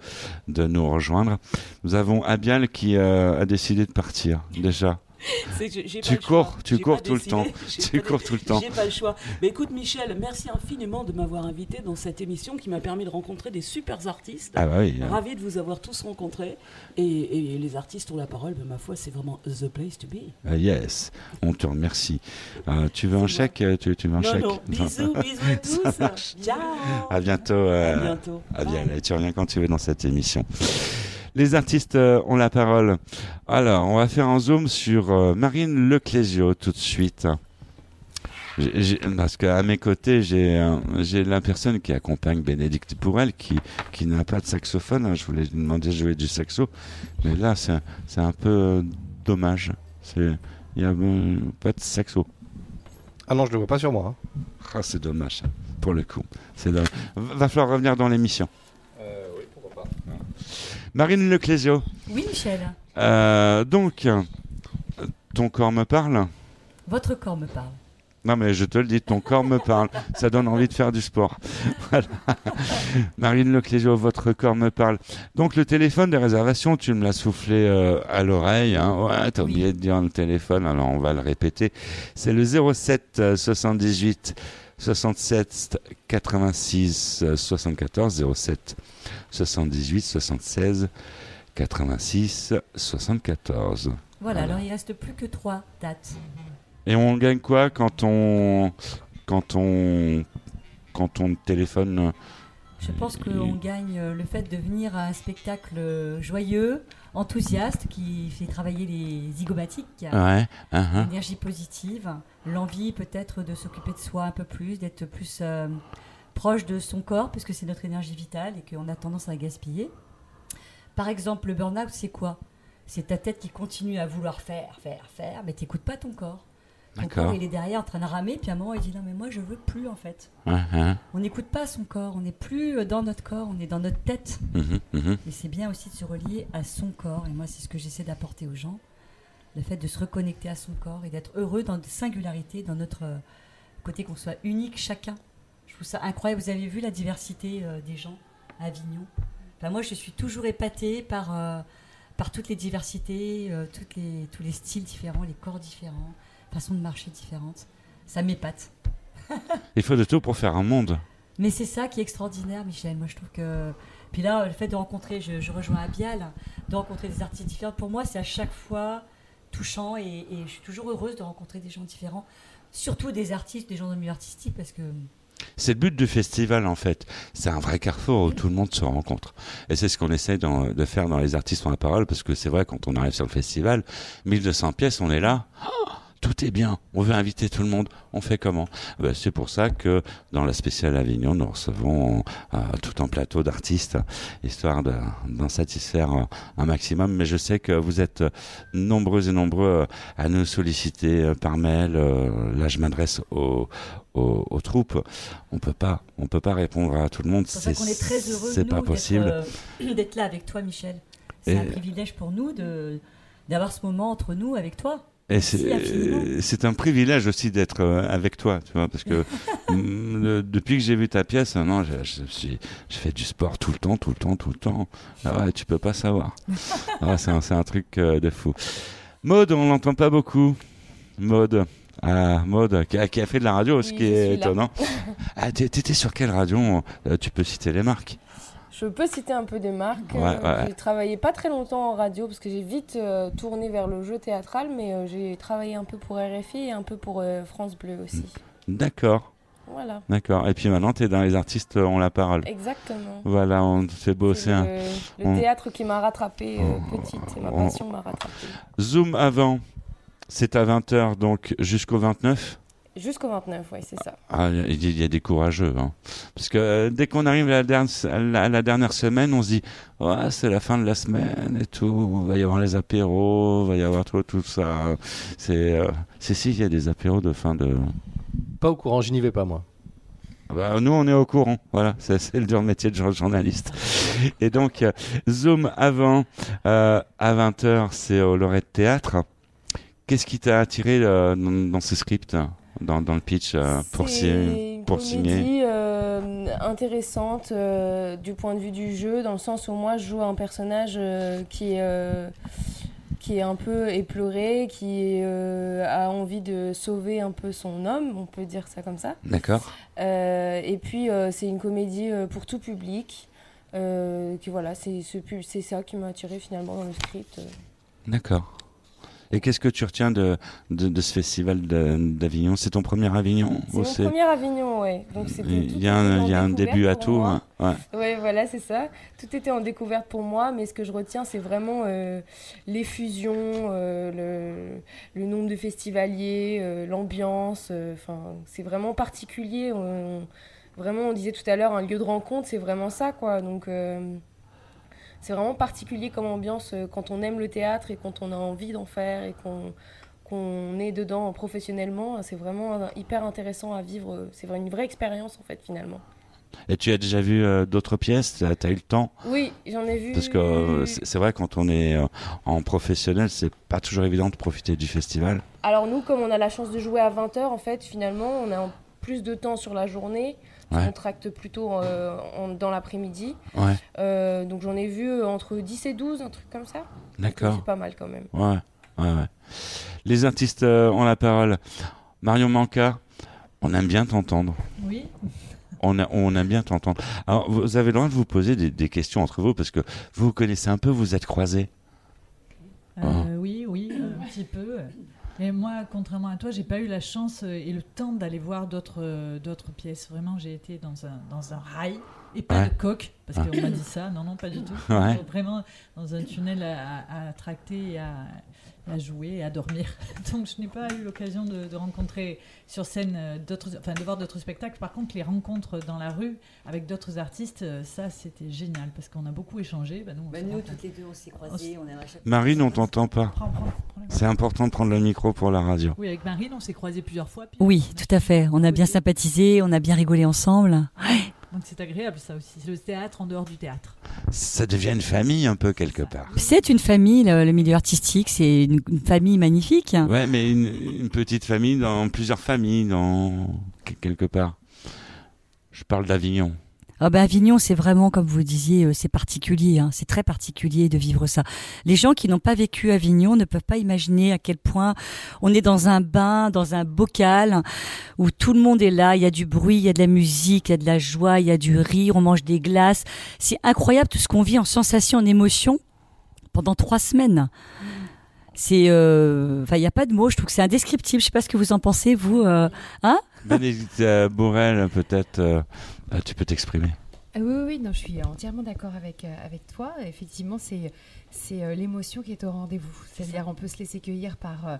de nous rejoindre. Nous avons Abial qui euh, a décidé de partir, déjà. [laughs] C'est que j'ai- j'ai pas Tu le choix. cours, tu cours tout le temps. [laughs] Tu cours tout le temps. J'ai pas le choix. Mais écoute, Michel, merci infiniment de m'avoir invité dans cette émission qui m'a permis de rencontrer des super artistes. Ah bah oui. Ravi de vous avoir tous rencontrés. Et, et les artistes ont la parole, ben, ma foi, c'est vraiment the place to be. Ah, yes, on te remercie. Euh, tu veux un chèque euh, tu, tu veux un Non, chèque? non, bisous, [laughs] bisous à tous. Ciao. À bientôt. euh, À bientôt. à bien, tu reviens quand tu veux dans cette émission. Les artistes euh, ont la parole. Alors, on va faire un zoom sur euh, Marine Leclésio tout de suite. Parce qu'à mes côtés, j'ai euh, la personne qui accompagne Bénédicte Pourel, qui, qui n'a pas de saxophone. hein. Je voulais lui demander de jouer du saxo, mais là, c'est un peu euh, dommage. Il n'y a euh, pas de saxo. Ah non, je le vois pas sur moi. hein. Ah, c'est dommage, pour le coup. Va va falloir revenir dans l'émission. Marine Leclésio. Oui, Michel. Euh, donc, ton corps me parle Votre corps me parle. Non, mais je te le dis, ton corps me parle. Ça donne envie de faire du sport. [laughs] Voilà. Marine Leclésio, votre corps me parle. Donc, le téléphone des réservations, tu me l'as soufflé euh, à l'oreille. Hein. Ouais, t'as oublié de dire le téléphone, alors on va le répéter. C'est le 07 euh, 78 67 86 euh, 74 07 78 76 86 74. Voilà, alors il reste plus que trois dates. Et on gagne quoi quand on quand on quand on téléphone? Je pense qu'on gagne euh, le fait de venir à un spectacle euh, joyeux, enthousiaste, qui fait travailler les zygomatiques, Ouais, uh-huh. l'énergie positive, l'envie peut-être de s'occuper de soi un peu plus, d'être plus euh, proche de son corps, puisque c'est notre énergie vitale et qu'on a tendance à la gaspiller. Par exemple, le burn-out, c'est quoi? C'est ta tête qui continue à vouloir faire, faire, faire, mais tu n'écoutes pas ton corps. D'accord. il est derrière en train de ramer, puis à un moment, il dit non, mais moi, je veux plus en fait. Uh-huh. On n'écoute pas son corps, on n'est plus euh, dans notre corps, on est dans notre tête. Et c'est bien aussi de se relier à son corps. Et moi, c'est ce que j'essaie d'apporter aux gens. Le fait de se reconnecter à son corps et d'être heureux dans de singularité, dans notre euh, côté qu'on soit unique chacun. Je trouve ça incroyable. Vous avez vu la diversité euh, des gens à Avignon? Enfin, Moi, je suis toujours épatée par, euh, par toutes les diversités, euh, toutes les, tous les styles différents, les corps différents, façons de marcher différentes. Ça m'épate. Il faut de tout pour faire un monde. Mais c'est ça qui est extraordinaire, Michel. Moi, je trouve que. Puis là, le fait de rencontrer, je, je rejoins Abial, de rencontrer des artistes différents, pour moi, c'est à chaque fois touchant et, et je suis toujours heureuse de rencontrer des gens différents, surtout des artistes, des gens dans le milieu artistique, parce que C'est le but du festival en fait. C'est un vrai carrefour où tout le monde se rencontre. Et c'est ce qu'on essaie dans- de faire dans les artistes ont la parole parce que c'est vrai quand on arrive sur le festival, 1200 pièces, on est là. Oh, tout est bien. On veut inviter tout le monde. On fait comment? Ben, C'est pour ça que dans la spéciale Avignon, nous recevons euh, tout un plateau d'artistes, histoire de- d'en satisfaire euh, un maximum. Mais je sais que vous êtes euh, nombreux et nombreux euh, à nous solliciter euh, par mail. Euh, Là, je m'adresse aux, aux, aux troupes. On peut pas, on peut pas répondre à tout le monde. c'est pour ça qu'on est très heureux, C'est pas d'être, possible. euh, [clears throat] d'être là avec toi, Michel. C'est un privilège pour nous de d'avoir ce moment entre nous avec toi. Et c'est un privilège aussi d'être euh, avec toi, tu vois, parce que [laughs] le- depuis que j'ai vu ta pièce, non, je, je, suis- je fais du sport tout le temps, tout le temps, tout le temps. Ah ouais, tu peux pas savoir. Ah c'est un, un truc euh, de fou. Maude, on l'entend pas beaucoup. Maude. Ah, Maude, qui a, qui a fait de la radio, ce qui est étonnant. Ah, t'é- t'étais sur quelle radio Euh, Tu peux citer les marques? Je peux citer un peu des marques. Ouais, Euh, ouais. J'ai travaillé pas très longtemps en radio parce que j'ai vite euh, tourné vers le jeu théâtral, mais euh, j'ai travaillé un peu pour RFI et un peu pour euh, France Bleu aussi. D'accord, Voilà. d'accord. Et puis maintenant, tu es dans les artistes ont la parole. Exactement. Voilà, on fait bosser C'est un. le, le on- théâtre qui m'a rattrapé euh, petite et ma on- passion m'a rattrapé. Zoom avant, c'est à 20h, donc jusqu'au 29. Jusqu'au 29, oui, c'est ça. Ah, il y a- il y, a des courageux. Hein. Parce que euh, dès qu'on arrive à la, dernière, à la- à la dernière semaine, on se dit ouais, c'est la fin de la semaine et tout. Il va y avoir les apéros, il va y avoir tout, tout ça. C'est euh, c'est si, il y a des apéros de fin de. Pas au courant, je n'y vais pas moi. Ah bah, nous, on est au courant. Voilà, [laughs] c'est le dur métier de jour- journaliste. Et donc, euh, Zoom avant, euh, à 20h, c'est au Lorette Théâtre. Qu'est-ce qui t'a attiré euh, dans, dans ce script, dans, dans le pitch, euh, pour, signer, une pour signer comédie euh, intéressante euh, du point de vue du jeu, dans le sens où moi je joue un personnage qui, est, qui est un peu éploré, qui euh, a envie de sauver un peu son homme, on peut dire ça comme ça. D'accord. Euh, et puis euh, c'est une comédie pour tout public. Qui voilà, c'est ce ça qui m'a attiré finalement dans le script. D'accord. Et qu'est-ce que tu retiens de, de, de ce festival d'Avignon? C'est ton premier Avignon C'est mon premier Avignon, c'était Il y a un, y a un début à tout. hein. Ouais. Ouais, voilà, c'est ça. Tout était en découverte pour moi, mais ce que je retiens, c'est vraiment euh, les fusions, euh, le, le nombre de festivaliers, euh, l'ambiance. euh, Enfin, c'est vraiment particulier. On- vraiment, on disait tout à l'heure, un lieu de rencontre, c'est vraiment ça, quoi. Donc, c'est vraiment particulier comme ambiance euh, quand on aime le théâtre et quand on a envie d'en faire et qu'on qu'on est dedans professionnellement. C'est vraiment hyper intéressant à vivre. C'est vraiment une vraie expérience, en fait, finalement. Et tu as déjà vu euh, d'autres pièces? Tu as, eu le temps? Oui, j'en ai vu. Parce que euh, c'est c'est vrai, quand on est euh, en professionnel, c'est pas toujours évident de profiter du festival. Alors nous, comme on a la chance de jouer à 20h, en fait, finalement, on a plus de temps sur la journée. Ouais. On tracte plutôt euh, en- dans l'après-midi. Ouais. Euh, donc j'en ai vu euh, entre 10 et 12, un truc comme ça. D'accord. C'est pas mal quand même. Ouais, ouais, ouais. Les artistes euh, ont la parole. Marion Manca, on aime bien t'entendre. Oui. On, a- on aime bien t'entendre. Alors, vous avez le droit de vous poser des, des questions entre vous parce que vous vous connaissez un peu, vous êtes croisés. Euh, Oui, oui, un petit peu. Et moi, contrairement à toi, j'ai pas eu la chance euh, et le temps d'aller voir d'autres euh, d'autres pièces. Vraiment, j'ai été dans un, dans un rail et pas Ouais. de coque, parce Ah. qu'on m'a dit ça. Non, non, pas du tout. [laughs] Ouais. Vraiment dans un tunnel à, à- à tracter et à, à jouer et à dormir. [laughs] Donc, je n'ai pas eu l'occasion de, de rencontrer sur scène euh, d'autres, enfin, de voir d'autres spectacles. Par contre, les rencontres dans la rue avec d'autres artistes, euh, ça, c'était génial parce qu'on a beaucoup échangé. Bah, nous, on Bah, nous, toutes les deux, on s'est croisés. On a à chaque Marine, on t'entend pas. Prends, prends, prends la C'est important de prendre le micro pour la radio. Oui, avec Marine, on s'est croisés plusieurs fois. puis Oui, on a- tout à fait. On a bien sympathisé, on a bien rigolé ensemble. [laughs] Donc c'est agréable ça aussi. C'est le théâtre en dehors du théâtre. Ça devient une famille un peu quelque part. C'est une famille, le, le milieu artistique, c'est une, une famille magnifique. Ouais, mais une, une petite famille dans plusieurs familles, dans que- quelque part. Je parle d'Avignon. Ben Avignon, c'est vraiment, comme vous disiez, euh, c'est particulier. hein. C'est très particulier de vivre ça. Les gens qui n'ont pas vécu Avignon ne peuvent pas imaginer à quel point on est dans un bain, dans un bocal, où tout le monde est là. Il y a du bruit, il y a de la musique, il y a de la joie, il y a du rire, on mange des glaces. C'est incroyable tout ce qu'on vit en sensation, en émotion pendant trois semaines. C'est, euh, enfin, il n'y a pas de mots. Je trouve que c'est indescriptible. Je sais pas ce que vous en pensez, vous. euh, hein? Bénédicte Bourrel, peut-être, tu peux t'exprimer. Ah oui, oui, oui, non, je suis entièrement d'accord avec, euh, avec toi. Effectivement, c'est c'est euh, l'émotion qui est au rendez-vous. C'est-à-dire, on peut se laisser cueillir par euh,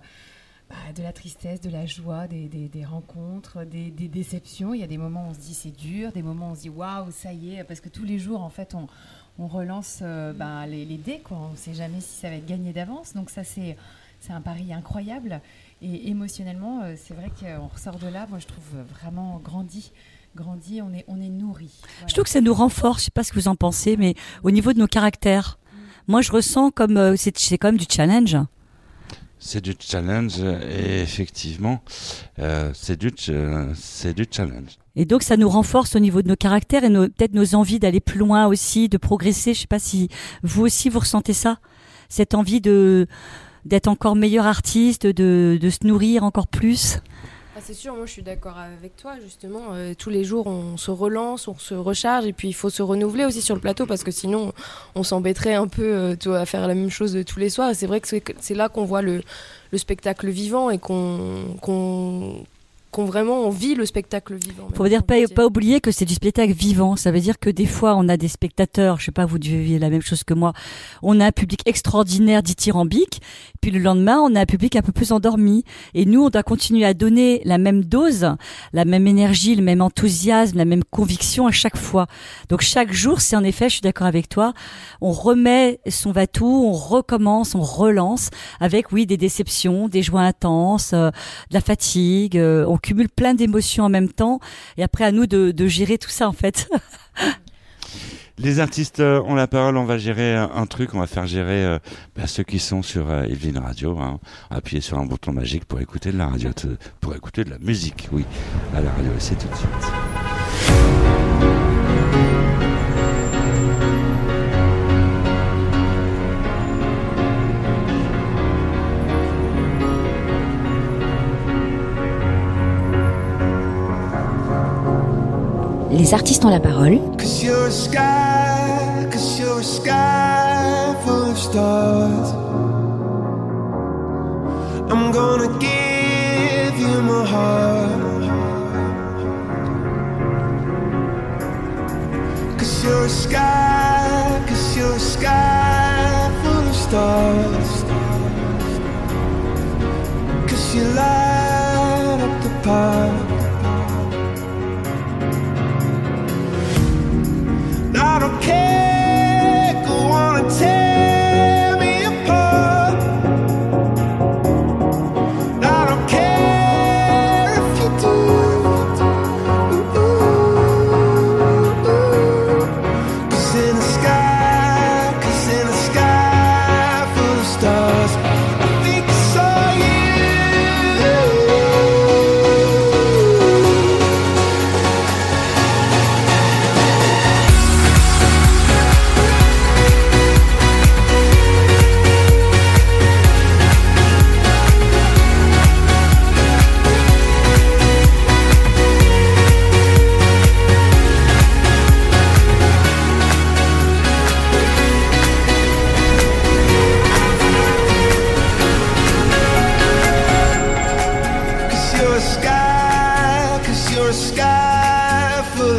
bah, de la tristesse, de la joie, des, des- des rencontres, des, des déceptions. Il y a des moments où on se dit c'est dur, des moments où on se dit waouh, ça y est, parce que tous les jours, en fait, on, on relance euh, ben, les, les dés. Quoi. On ne sait jamais si ça va être gagné d'avance. Donc, ça, c'est c'est un pari incroyable. Et émotionnellement, c'est vrai qu'on ressort de là, moi, je trouve vraiment grandi. Grandi, on est, on est nourri. Je trouve que ça nous renforce, je sais pas ce que vous en pensez, mais au niveau de nos caractères. Moi, je ressens comme euh, c'est c'est quand même du challenge. C'est du challenge et effectivement, euh, c'est du, ch- euh, c'est du challenge. Et donc ça nous renforce au niveau de nos caractères et nos- peut-être nos envies d'aller plus loin aussi, de progresser. Je sais pas si vous aussi vous ressentez ça, cette envie de d'être encore meilleur artiste, de, de se nourrir encore plus. Ah, c'est sûr, moi je suis d'accord avec toi justement. euh, tous les jours on se relance, on se recharge et puis il faut se renouveler aussi sur le plateau parce que sinon on s'embêterait un peu euh, à faire la même chose tous les soirs. Et c'est vrai que c'est là qu'on voit le, le spectacle vivant et qu'on qu'on vraiment on vit le spectacle vivant. Faut dire pas, pas oublier que c'est du spectacle vivant. Ça veut dire que des fois on a des spectateurs, je sais pas, vous vivez la même chose que moi. On a un public extraordinaire dithyrambique, puis le lendemain on a un public un peu plus endormi. Et nous on doit continuer à donner la même dose, la même énergie, le même enthousiasme, la même conviction à chaque fois. Donc chaque jour, c'est en effet, je suis d'accord avec toi, on remet son va-tout, on recommence, on relance avec oui des déceptions, des joies intenses, euh, de la fatigue. euh, on cumule plein d'émotions en même temps. Et après, à nous de, gérer tout ça, en fait. [laughs] Les artistes euh, ont la parole, on va gérer un, un truc, on va faire gérer euh, bah, ceux qui sont sur euh, Radio. Hein. Appuyez sur un bouton magique pour écouter de la radio, pour écouter de la musique, oui, à la radio, c'est tout de suite. Les artistes ont la parole. Cause you're a sky, full of. Cause you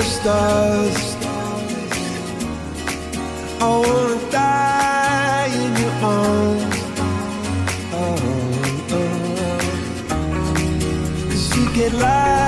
stars. I wanna die in your arms. Oh, oh. oh. Cause you get lighter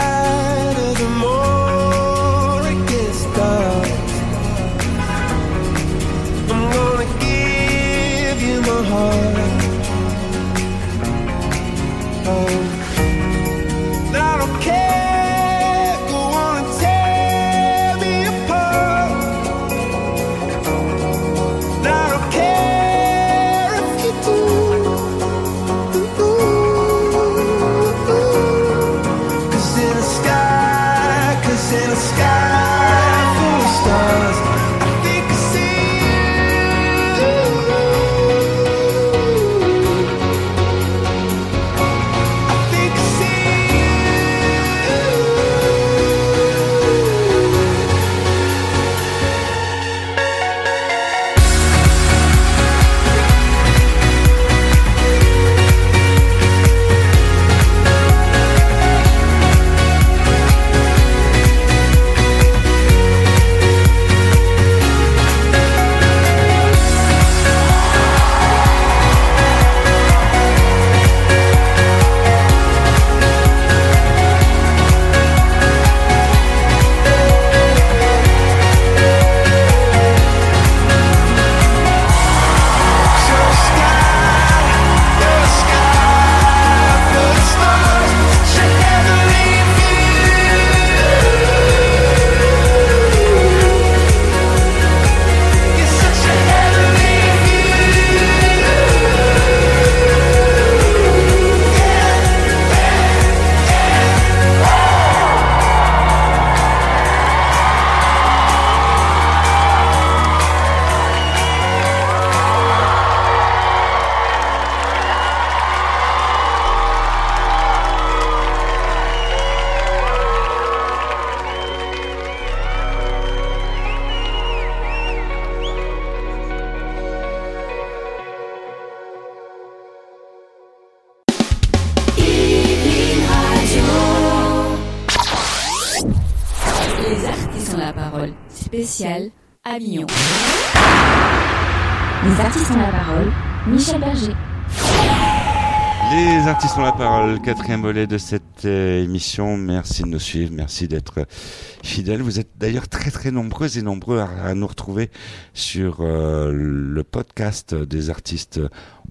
parole, quatrième volet de cette euh, émission. Merci de nous suivre, merci d'être fidèles. Vous êtes d'ailleurs très très nombreux et nombreux à, nous retrouver sur euh, le podcast des artistes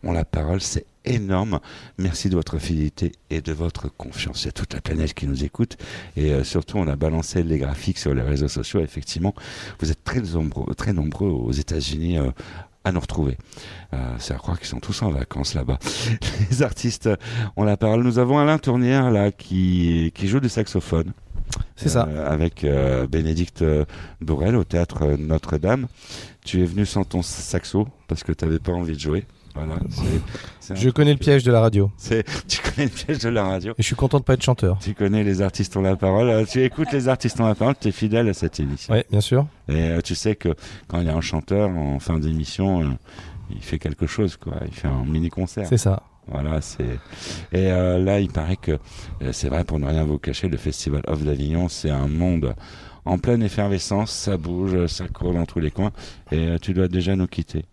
ont la parole. C'est énorme. Merci de votre fidélité et de votre confiance. Il y a toute la planète qui nous écoute et euh, surtout on a balancé les graphiques sur les réseaux sociaux. Effectivement, vous êtes très nombreux, très nombreux aux États-Unis. euh, à nous retrouver. Euh, c'est à croire qu'ils sont tous en vacances là-bas. [laughs] Les artistes ont la parole. Nous avons Alain Tournière là qui, qui joue du saxophone. C'est ça. Euh, avec euh, Bénédicte Bourrel au théâtre Notre-Dame. Tu es venu sans ton saxo parce que tu n'avais pas envie de jouer. Voilà, [laughs] c'est- Je connais le piège de la radio. c'est- [laughs] tu connais le piège de la radio. Et je suis content de pas être chanteur. Tu connais les artistes ont la parole. Euh, Tu écoutes les artistes ont la parole. Tu es fidèle à cette émission. Ouais, bien sûr. Et euh, tu sais que quand il y a un chanteur en fin d'émission, euh, il fait quelque chose, quoi. Il fait un mini concert. C'est ça. Voilà, c'est. Et euh, là, il paraît que c'est vrai pour ne rien vous cacher, le Festival of d'Avignon, c'est un monde en pleine effervescence. Ça bouge, ça court dans tous les coins. Et euh, tu dois déjà nous quitter.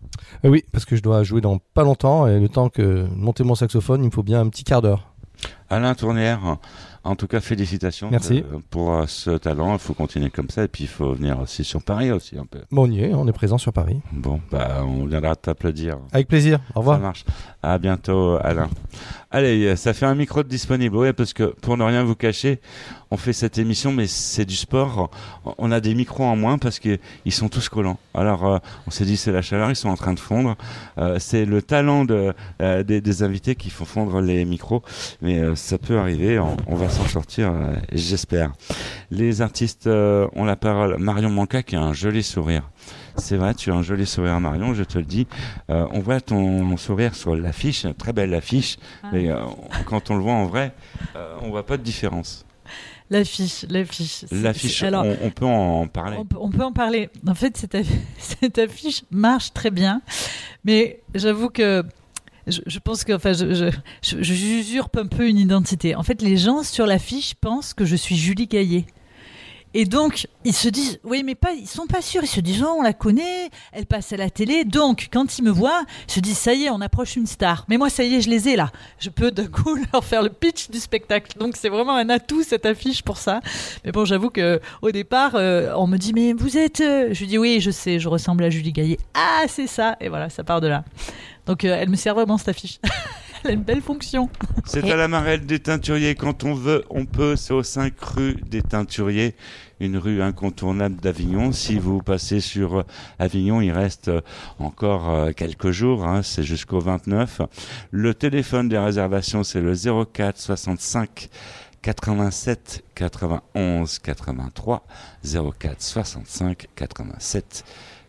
Euh, oui, parce que je dois jouer dans pas longtemps et le temps que monter mon saxophone, il me faut bien un petit quart d'heure. Alain Tournière, en tout cas, félicitations Merci. de- pour euh, ce talent. Il faut continuer comme ça. Et puis, il faut venir aussi sur Paris aussi un peu. Bon, on y est, on est présent sur Paris. Bon, bah, on viendra t'applaudir. Avec plaisir. Au Ça revoir. marche. À bientôt, Alain. Allez, ça fait un micro de disponible. Ouais, parce que pour ne rien vous cacher, on fait cette émission, mais c'est du sport. On a des micros en moins parce qu'ils sont tous collants. Alors, euh, on s'est dit, c'est la chaleur, ils sont en train de fondre. Euh, c'est le talent de, euh, des, des invités qui font fondre les micros. Mais ça peut arriver, on, on va s'en sortir, euh, j'espère. Les artistes euh, ont la parole. Marion Manca qui a un joli sourire. C'est vrai, tu as un joli sourire, Marion, je te le dis. Euh, on voit ton sourire sur l'affiche, très belle affiche, Ah. mais euh, quand on le voit en vrai, euh, on voit pas de différence. L'affiche, l'affiche. L'affiche, Alors, on, on peut en parler. On peut, on peut en parler. En fait, cette [laughs] affiche marche très bien, mais j'avoue que je, pense que, enfin, je- j'usurpe un peu une identité. En fait, les gens sur l'affiche pensent que je suis Julie Gaillet. Et donc, ils se disent, oui, mais pas, ils sont pas sûrs. Ils se disent, oh, on la connaît, elle passe à la télé. Donc, quand ils me voient, ils se disent, ça y est, on approche une star. Mais moi, ça y est, je les ai là. Je peux d'un coup [laughs] leur faire le pitch du spectacle. Donc, c'est vraiment un atout cette affiche pour ça. Mais bon, j'avoue que au départ, euh, on me dit, mais vous êtes. euh Je dis, oui, je sais, je ressemble à Julie Gaillet. Ah, c'est ça. Et voilà, ça part de là. Donc, euh, elle me sert vraiment cette affiche. [laughs] elle a une belle fonction. C'est à la Marelle des Teinturiers. Quand on veut, on peut. C'est au 5 rue des Teinturiers, une rue incontournable d'Avignon. Si vous passez sur euh, Avignon, il reste euh, encore quelques jours. hein, c'est jusqu'au 29. Le téléphone des réservations, c'est le 04 65 87 91 83 04 65 87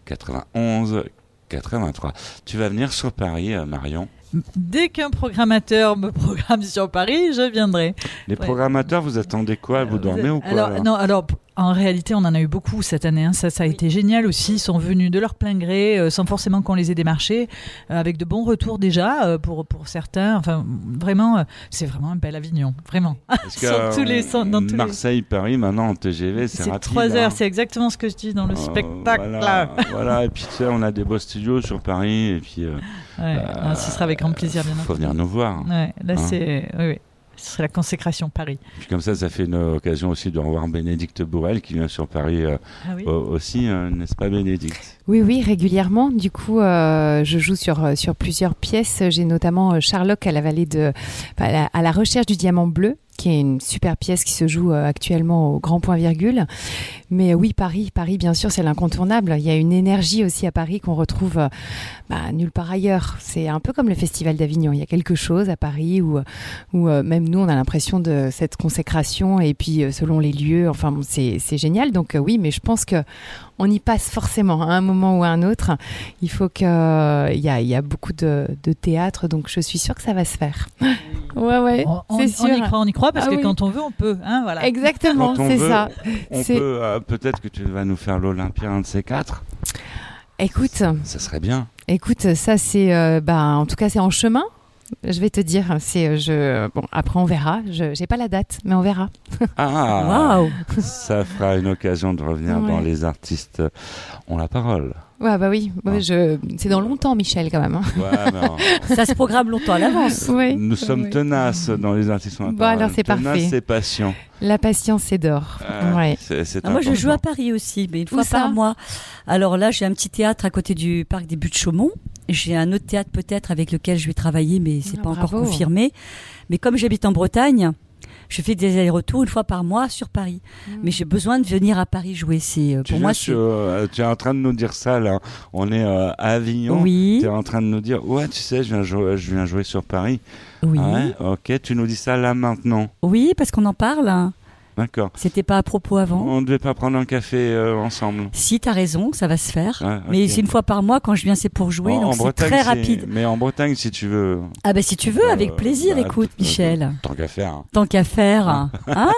91 83. Tu vas venir sur Paris, euh, Marion? Dès qu'un programmateur me programme [laughs] sur Paris, je viendrai. Les Ouais. programmateurs, vous attendez quoi Vous dormez ou quoi alors, alors non, alors en réalité, on en a eu beaucoup cette année. hein. Ça, ça a été génial aussi. Ils sont venus de leur plein gré, euh, sans forcément qu'on les ait démarchés, euh, avec de bons retours déjà euh, pour pour certains. Enfin, vraiment, euh, c'est vraiment un bel Avignon, vraiment. Parce que, [laughs] Sur tous les euh, sens- dans tous les- Marseille, Paris, maintenant en TGV, c'est C'est rapide. trois heures. hein. C'est exactement ce que je dis dans le Euh, spectacle. Voilà, voilà, et puis tu sais, on a des beaux studios sur Paris, et puis. [laughs] euh, Ouais, ah, ce sera avec grand plaisir, bien faut venir nous voir. Ouais, là, Hein. c'est. Oui, oui. Ce serait la consécration Paris. Puis comme ça, ça fait une occasion aussi de revoir Bénédicte Bourrel qui vient sur Paris euh, Ah oui. aussi, euh, n'est-ce pas Bénédicte? Oui, oui, régulièrement. Du coup, euh, je joue sur, euh, sur plusieurs pièces. J'ai notamment euh, Sherlock à la vallée de. à la, recherche du diamant bleu, qui est une super pièce qui se joue actuellement au grand point virgule. Mais oui, Paris, Paris, bien sûr, c'est l'incontournable. Il y a une énergie aussi à Paris qu'on retrouve bah, nulle part ailleurs. C'est un peu comme le Festival d'Avignon. Il y a quelque chose à Paris où, où même nous, on a l'impression de cette consécration. Et puis, selon les lieux, enfin, c'est génial. Donc, oui, mais je pense que on y passe forcément à un moment ou à un autre. Il faut que il y a, y a beaucoup de, de théâtre, donc je suis sûre que ça va se faire. [laughs] Ouais, ouais, On, on- c'est on sûr. y croit, on y croit, parce Ah que oui. quand on veut, on peut. Hein, voilà. Exactement, Quand on c'est veut, ça. On C'est- peut, euh, peut-être que tu vas nous faire l'Olympia, un de ces quatre. Écoute, Ça serait bien. écoute, ça c'est, euh, bah, en tout cas, c'est en chemin. Je vais te dire, c'est euh, je bon après on verra. Je j'ai pas la date, mais on verra. Ah, [laughs] Waouh ça fera une occasion de revenir Ouais. dans les artistes ont la parole. Ouais bah oui, Ouais, Ah. je c'est dans longtemps Michel quand même. hein. Ouais, non. [laughs] Ça se programme longtemps à l'avance. [laughs] Ouais. Nous sommes Ouais. tenaces dans les artistes ont la Bon, parole. alors, c'est Tenaces parfait. et patient. La patience c'est d'or. Euh, Ouais. c'est- c'est Ah, moi, je joue à Paris aussi, mais une fois par mois. Alors là, j'ai un petit théâtre à côté du parc des Buttes de Chaumont. J'ai un autre théâtre peut-être avec lequel je vais travailler, mais c'est Ah, pas encore confirmé. Mais comme j'habite en Bretagne, je fais des allers-retours une fois par mois sur Paris. Mais j'ai besoin de venir à Paris jouer. C'est euh, Tu, pour moi, euh, tu es en train de nous dire ça là. On est euh, à Avignon. oui, Tu es en train de nous dire ouais, tu sais, je viens jouer, je viens jouer sur Paris. oui, Ah ouais, ok, tu nous dis ça là maintenant. oui, parce qu'on en parle. hein. D'accord. C'était pas à propos avant? On ne devait pas prendre un café euh, ensemble. Si t'as raison, ça va se faire. Ouais, Mais c'est une fois par mois quand je viens, c'est pour jouer, En- donc c'est très rapide. Mais en Bretagne, si tu veux. Ah bah si tu veux, Euh, avec plaisir. bah, écoute, Michel. Tant qu'à faire. hein. Tant qu'à faire, hein? [laughs]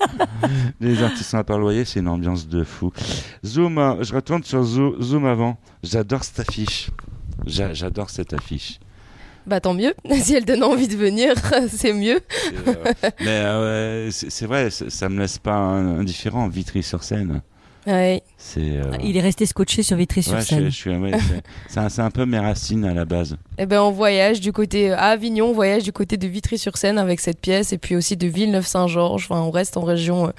[laughs] Les artistes à loyer, c'est une ambiance de fou. Zoom, euh, je retourne sur Zo- Zoom avant. J'adore cette affiche. J'a- J'adore cette affiche. Bah tant mieux. [laughs] Si elle donne envie de venir, [laughs] c'est mieux. Euh, mais euh, ouais, c'est vrai, ça, ça me laisse pas indifférent. Vitry sur scène, Ouais. c'est. euh, Il est resté scotché sur Vitry-sur-Seine. ouais, c'est- [laughs] c'est un, peu mes racines à la base. Eh ben on voyage du côté à Avignon, on voyage du côté de Vitry-sur-Seine avec cette pièce et puis aussi de Villeneuve-Saint-Georges. Enfin, on reste en région euh,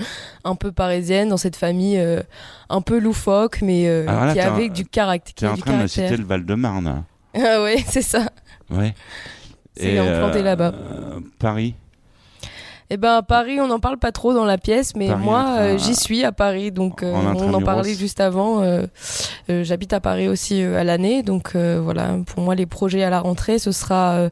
un peu parisienne dans cette famille euh, un peu loufoque mais euh, là, qui avec du caractère. Tu es en train de citer le Val-de-Marne. Ah ouais, c'est ça. Ouais. C'est implanté là-bas. euh, Paris. Eh ben à Paris, on n'en parle pas trop dans la pièce, mais Paris, moi euh, j'y suis à Paris, donc euh, en on en parlait juste avant. euh, euh, J'habite à Paris aussi euh, à l'année, donc euh, voilà. Pour moi, les projets à la rentrée, ce sera. euh,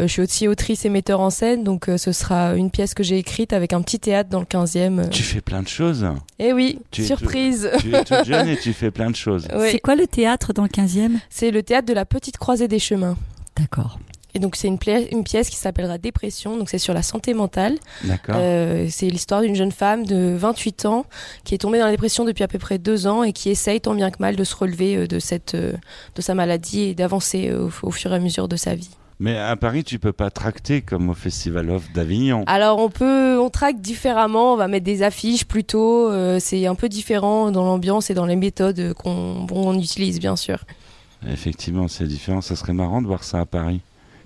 euh, je suis aussi autrice et metteur en scène, donc euh, ce sera une pièce que j'ai écrite avec un petit théâtre dans le 15e. euh. Tu fais plein de choses. Eh oui, Tu es surprise. Tu es toute jeune et tu fais plein de choses. [laughs] Oui. C'est quoi le théâtre dans le 15e C'est le théâtre de la Petite Croisée des Chemins. D'accord. Et donc c'est une, pièce qui s'appellera Dépression, donc c'est sur la santé mentale. D'accord. Euh, c'est l'histoire d'une jeune femme de 28 ans qui est tombée dans la dépression depuis à peu près deux ans et qui essaye tant bien que mal de se relever euh, de, cette, euh, de sa maladie et d'avancer au, au fur et à mesure de sa vie. Mais à Paris, tu peux pas tracter comme au Festival of d'Avignon. Alors on peut, on traque différemment, on va mettre des affiches plutôt, euh, c'est un peu différent dans l'ambiance et dans les méthodes qu'on bon, on utilise bien sûr. Effectivement, c'est différent. Ça serait marrant de voir ça à Paris.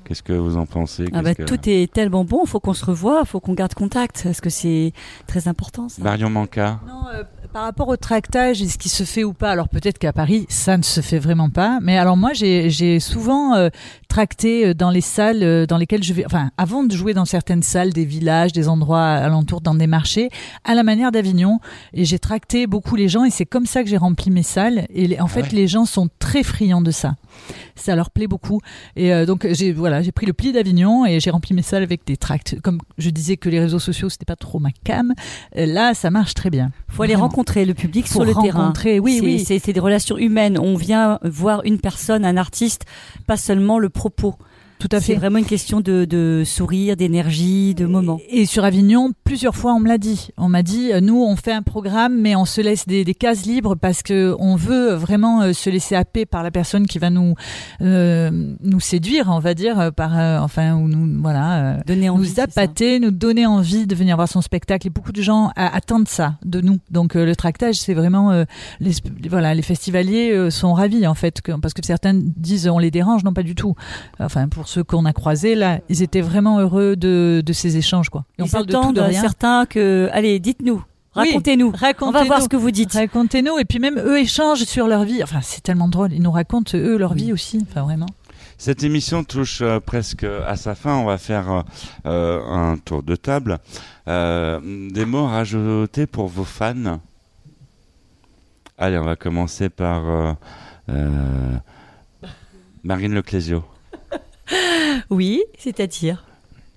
Qu'est-ce que vous en pensez Ah bah, que- Tout est tellement bon, faut qu'on se revoie, faut qu'on garde contact, parce que c'est très important. Ça. Marion Manca. Non, euh, par rapport au tractage et ce qui se fait ou pas, alors peut-être qu'à Paris, ça ne se fait vraiment pas. Mais alors moi, j'ai souvent euh, tracté euh, dans les salles dans lesquelles je vais, enfin, avant de jouer dans certaines salles, des villages, des endroits alentours, dans des marchés, à la manière d'Avignon. Et j'ai tracté beaucoup les gens et c'est comme ça que j'ai rempli mes salles. Et les- en fait, ouais. les gens sont très friands de ça. Ça leur plaît beaucoup. Et euh, donc j'ai voilà, j'ai pris le pli d'Avignon et j'ai rempli mes salles avec des tracts. Comme je disais que les réseaux sociaux c'était pas trop ma cam, euh, là ça marche très bien. faut aller rencontrer le public Faut sur le terrain. oui, oui. C'est des relations humaines. On vient voir une personne, un artiste, pas seulement le propos. Tout à C'est fait. vraiment une question de, de sourire, d'énergie, de moment. Et sur Avignon, plusieurs fois, on me l'a dit. On m'a dit, euh, nous, on fait un programme, mais on se laisse des, des cases libres parce que on veut vraiment euh, se laisser happer par la personne qui va nous euh, nous séduire, on va dire, euh, par euh, enfin ou nous voilà, euh, Donner envie. nous c'est appâter, nous donner envie de venir voir son spectacle. Et beaucoup de gens attendent ça de nous. Donc le tractage, c'est vraiment euh, les, voilà, les festivaliers sont ravis en fait, que- parce que certains disent on les dérange, non pas du tout. Enfin pour ceux qu'on a croisés là, ils étaient vraiment heureux de, de ces échanges quoi. Et on Ils parle de tout attendent de rien. certains que, allez, dites-nous, Oui. racontez-nous. On va voir ce que vous dites. Racontez-nous et puis même eux échangent sur leur vie. Enfin c'est tellement drôle. Ils nous racontent eux leur vie aussi. Enfin vraiment. Cette émission touche euh, presque à sa fin. On va faire euh, euh, un tour de table. Euh, des mots à rajouter pour vos fans Allez, on va commencer par euh, euh, Marine Leclésio. [laughs] Oui, c'est-à-dire.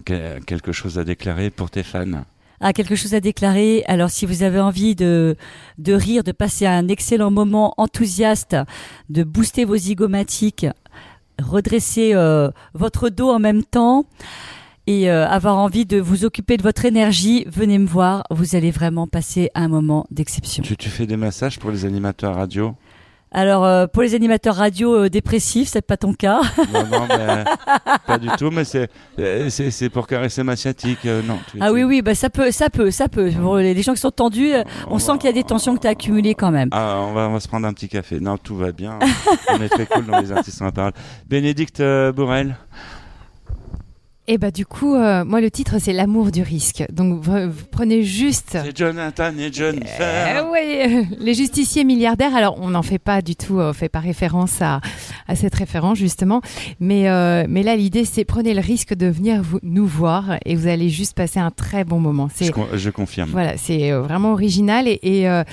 Que- quelque chose à déclarer pour tes fans Ah, quelque chose à déclarer. Alors, si vous avez envie de, de rire, de passer un excellent moment enthousiaste, de booster vos zygomatiques, redresser euh, votre dos en même temps et euh, avoir envie de vous occuper de votre énergie, venez me voir. Vous allez vraiment passer un moment d'exception. tu, tu fais des massages pour les animateurs radio? Alors, euh, pour les animateurs radio euh, dépressifs, c'est pas ton cas. Non, non, mais pas du tout, mais c'est euh, pour caresser ma sciatique. euh, non. tu- Ah tu- oui, oui, bah ça peut, ça peut, ça peut. Pour les, les gens qui sont tendus, euh, on sent qu'il y a des tensions que tu as accumulées quand même. Ah, on va, on va se prendre un petit café. Non, tout va bien. on est très cool dans les artistes en parole. Bénédicte euh, Bourrel. Et bah du coup, euh, moi le titre c'est l'amour du risque. Donc vous prenez juste. C'est Jonathan et John Euh, oui, euh, [laughs] les justiciers milliardaires. Alors, on n'en fait pas du tout, euh, on fait pas référence à, à cette référence justement. Mais, euh, mais là, l'idée, c'est prenez le risque de venir vous, nous voir et vous allez juste passer un très bon moment. Je, je confirme. voilà, c'est euh, vraiment original et, et, euh,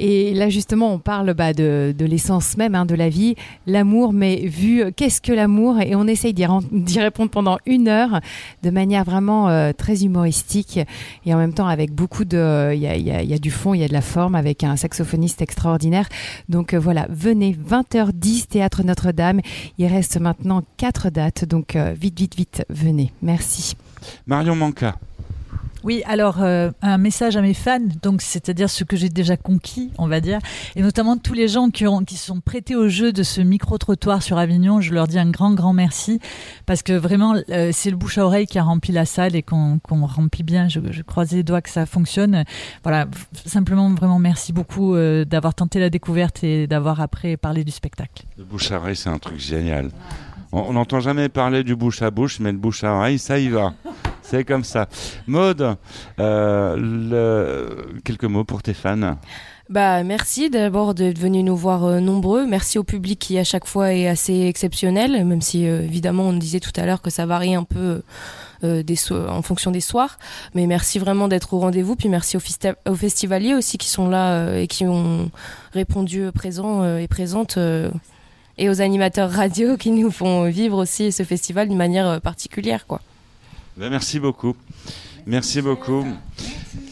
et là justement, on parle bah, de, l'essence même hein, de la vie, l'amour, mais vu euh, qu'est-ce que l'amour? Et on essaye d'y répondre pendant une heure de manière vraiment euh, très humoristique et en même temps avec beaucoup de, il y a, il y a- du fond, il y a de la forme avec un saxophoniste extraordinaire. Donc euh, voilà, venez 20h10 théâtre Notre-Dame. Il reste maintenant quatre dates, donc euh, vite, vite, vite, venez. Merci. Marion Manca. Oui, alors euh, un message à mes fans, donc c'est-à-dire ce que j'ai déjà conquis, on va dire, et notamment tous les gens qui sont prêtés au jeu de ce micro trottoir sur Avignon. Je leur dis un grand grand merci parce que vraiment euh, c'est le bouche à oreille qui a rempli la salle et qu'on remplit bien. Je, je croise les doigts que ça fonctionne. Voilà, simplement vraiment merci beaucoup euh, d'avoir tenté la découverte et d'avoir après parlé du spectacle. Le bouche à oreille, c'est un truc génial. On n'entend jamais parler du bouche à bouche, mais le bouche à oreille, ça y va. C'est comme ça. Maude, euh, quelques mots pour tes fans. Bah, merci d'abord d'être venu nous voir euh, nombreux. Merci au public qui à chaque fois est assez exceptionnel, même si euh, évidemment on disait tout à l'heure que ça varie un peu en fonction des soirs. Mais merci vraiment d'être au rendez-vous. Puis merci aux, festivaliers aussi qui sont là et qui ont répondu présents et présentes. et aux animateurs radio [laughs] qui nous font vivre aussi ce festival d'une manière particulière, quoi. Ben, merci beaucoup. Merci beaucoup.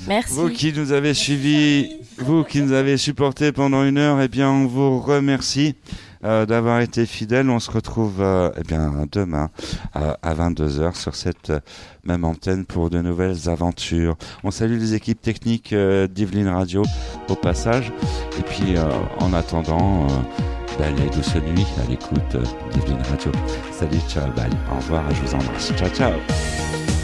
Merci. Vous qui nous avez suivis, vous qui nous avez supportés pendant une heure, eh bien, on vous remercie euh, d'avoir été fidèles. On se retrouve euh, eh bien, demain euh, à 22h sur cette euh, même antenne pour de nouvelles aventures. On salue les équipes techniques euh, d'Yveline Radio au passage. Et puis, euh, en attendant, ben, les douces nuits à l'écoute d'Yveline Radio. Salut, ciao, bye. Au revoir et je vous embrasse. Ciao, ciao.